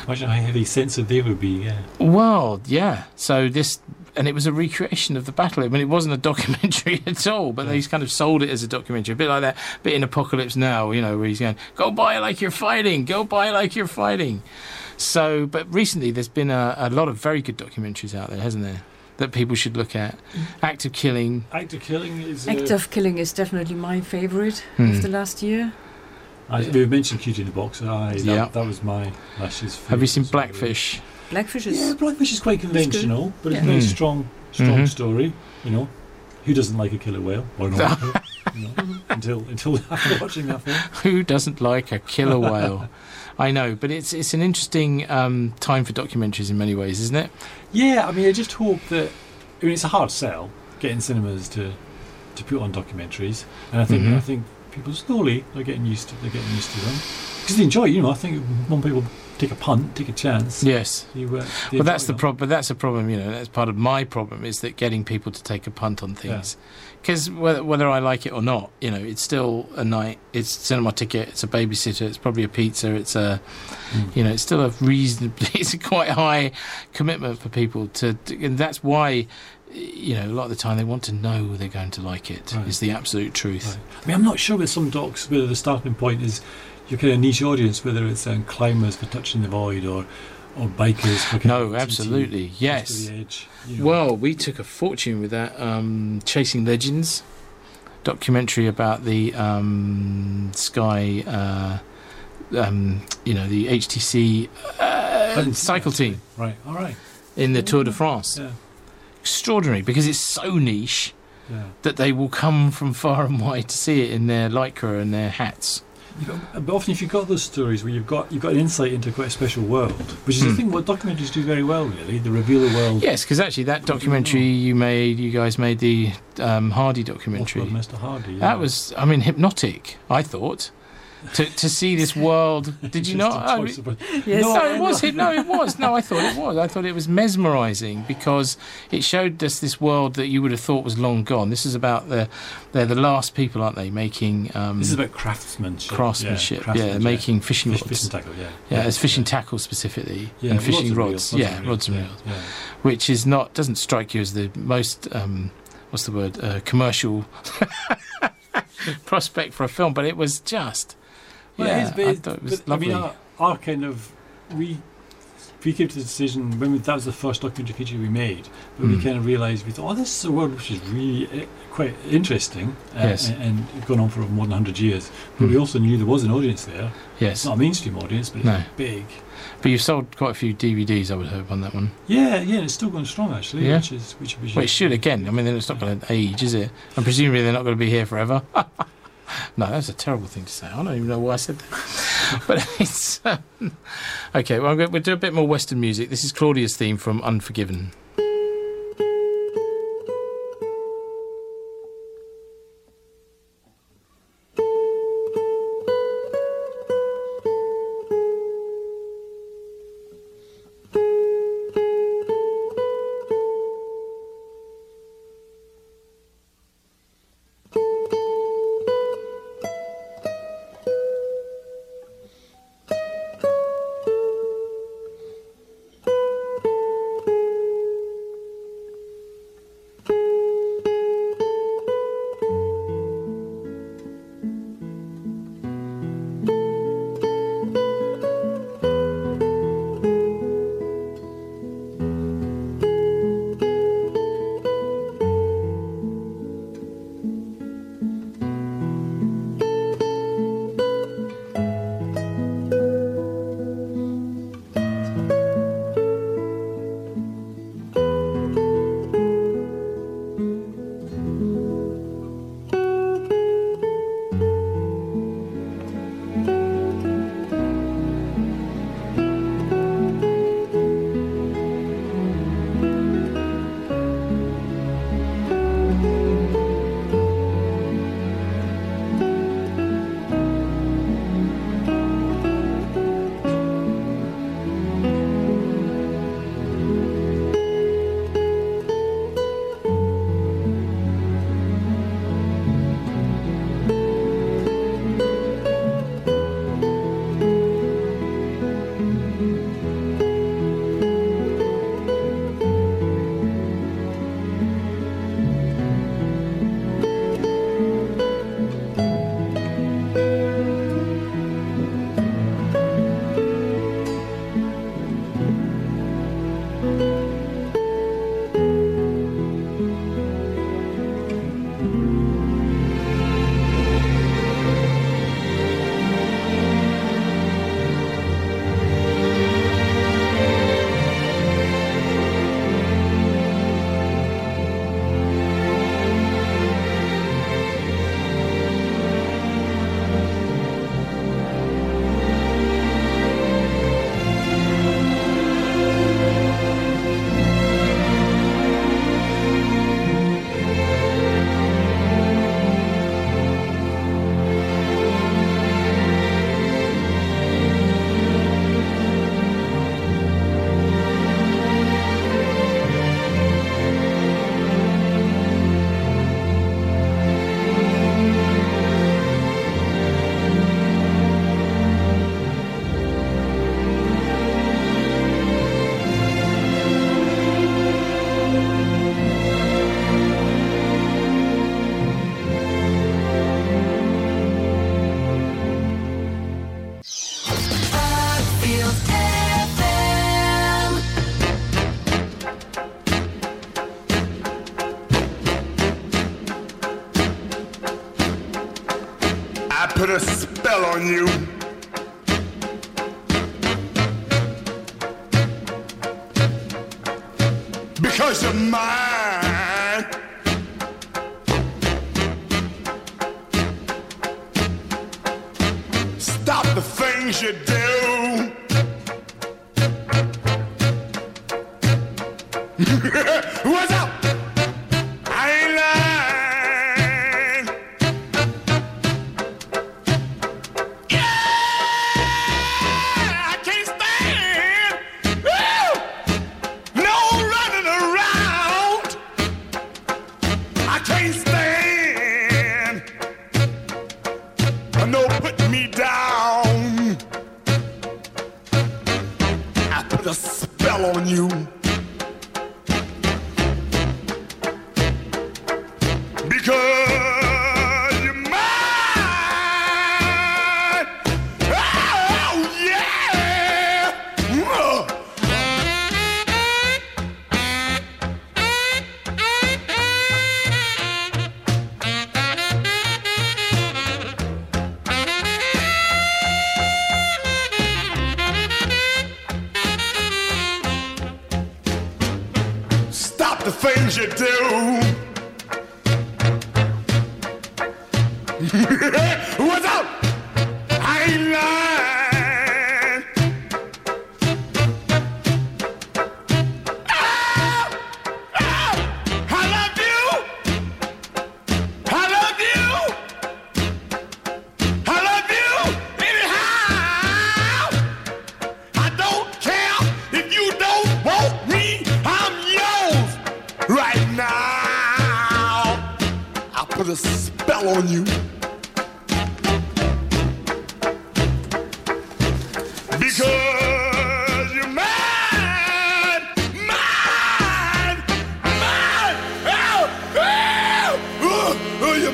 imagine how heavy sensitive they would be. Yeah. Well, yeah. So this, and it was a recreation of the battle. I mean, it wasn't a [LAUGHS] documentary at all, but they kind of sold it as a documentary, a bit like that bit in Apocalypse Now, you know, where he's going, "Go by like you're fighting, go by like you're fighting." So, but recently there's been a, a lot of very good documentaries out there, hasn't there? That people should look at. Act of Killing. Act of Killing is. Uh, Act of Killing is definitely my favorite Hmm. of the last year. I, we mentioned Cutie in the Box. Aye, that, Yeah. that was my last year's. Have you seen favourite, so- Blackfish is Yeah, Blackfish is quite conventional, but it's a very Hmm. strong, strong Mhm. story. You know, Who doesn't like a killer whale? Why not? [LAUGHS] You know, until until [LAUGHS] after watching that film. [LAUGHS] Who doesn't like a killer whale? I know, but it's it's an interesting um, time for documentaries in many ways, isn't it? Yeah, I mean, I just hope that. I mean, it's a hard sell getting cinemas to to put on documentaries, and I think Mhm. I think people slowly are getting used to they're getting used to them because they enjoy. You know, I think when people take a punt, take a chance. Yes. You, uh, Well, that's the problem. But that's the problem. You know, that's part of my problem is that getting people to take a punt on things. Because whether, whether I like it or not, you know, it's still a night. It's a cinema ticket. It's a babysitter. It's probably a pizza. It's a, Mm. you know, it's still a reasonably. [LAUGHS] It's a quite high commitment for people to, to- and that's why, you know, a lot of the time they want to know they're going to like it. Is Right. the absolute truth. I mean, I'm not sure with some docs whether the starting point is your kind of niche audience, whether it's um, climbers for touching the void or or kind No, absolutely, yes. edge. Well, we took a fortune with that um, Chasing Legends documentary about the um, Sky, uh, um, you know, the HTC uh, cycle team right? All right. in the Tour de France. Yeah. Extraordinary because it's so niche Yeah. that they will come from far and wide to see it in their lycra and their hats. You've got- But often, if you've got those stories where you've got you've got an insight into quite a special world, which is the Hmm. thing what documentaries do very well, really. They reveal the world. Yes, because actually that documentary you made, you guys made the um, Hardy documentary. Mr. Hardy. yeah. That was, I mean, hypnotic. I thought to to see this world. [LAUGHS] Did you Just not? a I choice mean- Yes. no, it was. It, no, it was. No, I thought it was. I thought it was mesmerising because it showed us this world that you would have thought was long gone. This is about the they're the last people, aren't they, making um, This is about craftsmanship. craftsmanship. Yeah, craftsmanship. making fishing Fish, rods. fish and tackle. Yeah. yeah, as fishing tackle specifically, Yeah, and fishing and rods. reels, rods yeah, and rods and reels, reels, yeah, yeah. which is not doesn't strike you as the most um, what's the word uh, commercial [LAUGHS] prospect for a film, but it was just. Well, yeah, it is, but, I it- thought it was but, I mean, our, our kind of we we came to the decision when we, that was the first documentary feature we made, but we Mm. kind of realised we thought, oh, this is a world which is really uh, quite interesting, uh, Yes. and, and gone on for more than hundred years. But we Mm. also knew there was an audience there. Yes. It's not a mainstream audience, but it's No. big. But you've sold quite a few DVDs, I would hope, on that one. Yeah, yeah, and it's still going strong actually, Yeah. which is which Well, it should again. I mean, then it's not going to age, is it? And presumably they're not going to be here forever. [LAUGHS] no, that's a terrible thing to say. I don't even know why I said that. [LAUGHS] but it's um, okay. Well, we'll do a bit more Western music. This is Claudia's theme from Unforgiven.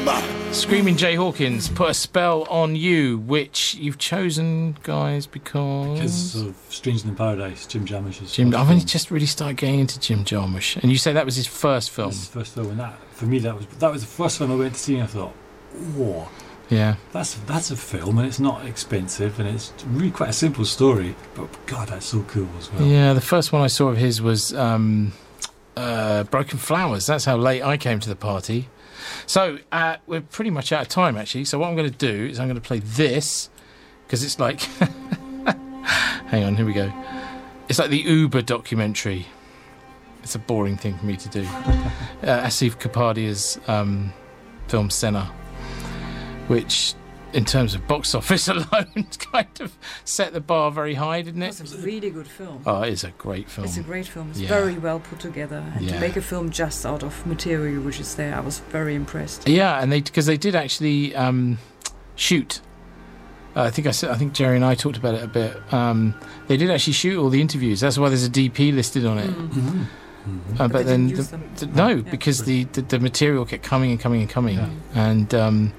Oh, oh, you're mine. Screaming Jay Hawkins, put a spell on you, which you've chosen, guys, because. Because of Stranger Than Paradise, Jim Jarmusch's Jim, first I've only just really started getting into Jim Jarmusch, and you say that was his first film. His first film, and that for me that was that was the first film I went to see, and I thought, whoa, Yeah, that's that's a film, and it's not expensive, and it's really quite a simple story, but God, that's so cool as well. yeah. The first one I saw of his was um, uh, Broken Flowers. That's how late I came to the party. So uh, we're pretty much out of time, actually. So what I'm going to do is I'm going to play this because it's like, [LAUGHS] hang on, here we go. It's like the Uber documentary. It's a boring thing for me to do. [LAUGHS] uh, Asif Kapadia's um, film Senna, which, in terms of box office [LAUGHS] alone, kind of set the bar very high, didn't it? It's a really good film. Oh, it is a great film. It's a great film. It's Yeah. very well put together, and Yeah. to make a film just out of material which is there, I was very impressed. Yeah, and they because they did actually um, shoot. Uh, I think I said I think Jerry and I talked about it a bit. Um, they did actually shoot all the interviews. That's why there's a DP listed on it. Mm. Uh, but, they then the, them. the- no, because the, the the material kept coming and coming and coming, Yeah. and um,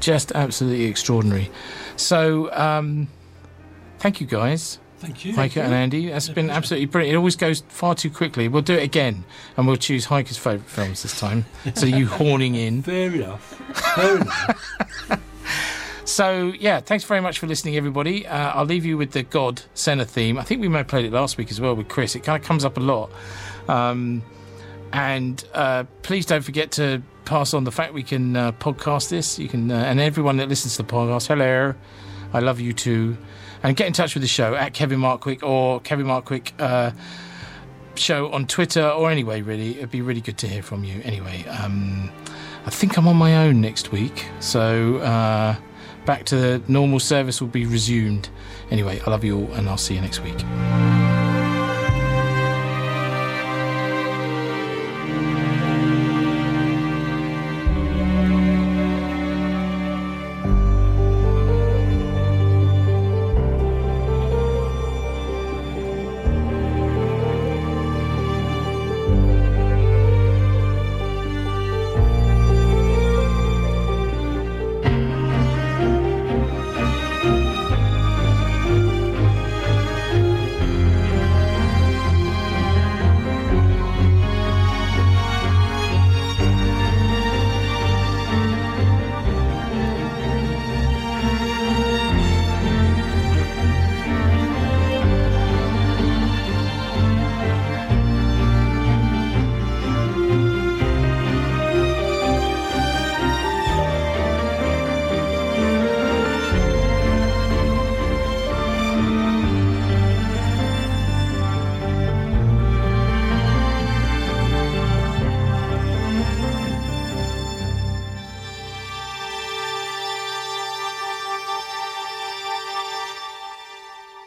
just absolutely extraordinary. So um, thank you guys. Thank you. Heike and Andy. That's been absolutely brilliant. It always goes far too quickly. We'll do it again, and we'll choose Heike's favourite films this time. so you [LAUGHS] horning in. Fair enough. Fair enough. [LAUGHS] So yeah, thanks very much for listening, everybody. Uh, I'll leave you with the God Senna theme. I think we may have played it last week as well with Chris. It kind of comes up a lot. Um, and uh, please don't forget to pass on the fact we can uh, podcast this. You can, uh, and everyone that listens to the podcast, hello, I love you too. And get in touch with the show at Kevin Markwick or Kevin Markwick uh, show on Twitter or anyway. Really, it'd be really good to hear from you. Anyway, um, I think I'm on my own next week, so uh, back to the normal service will be resumed. Anyway, I love you all, and I'll see you next week.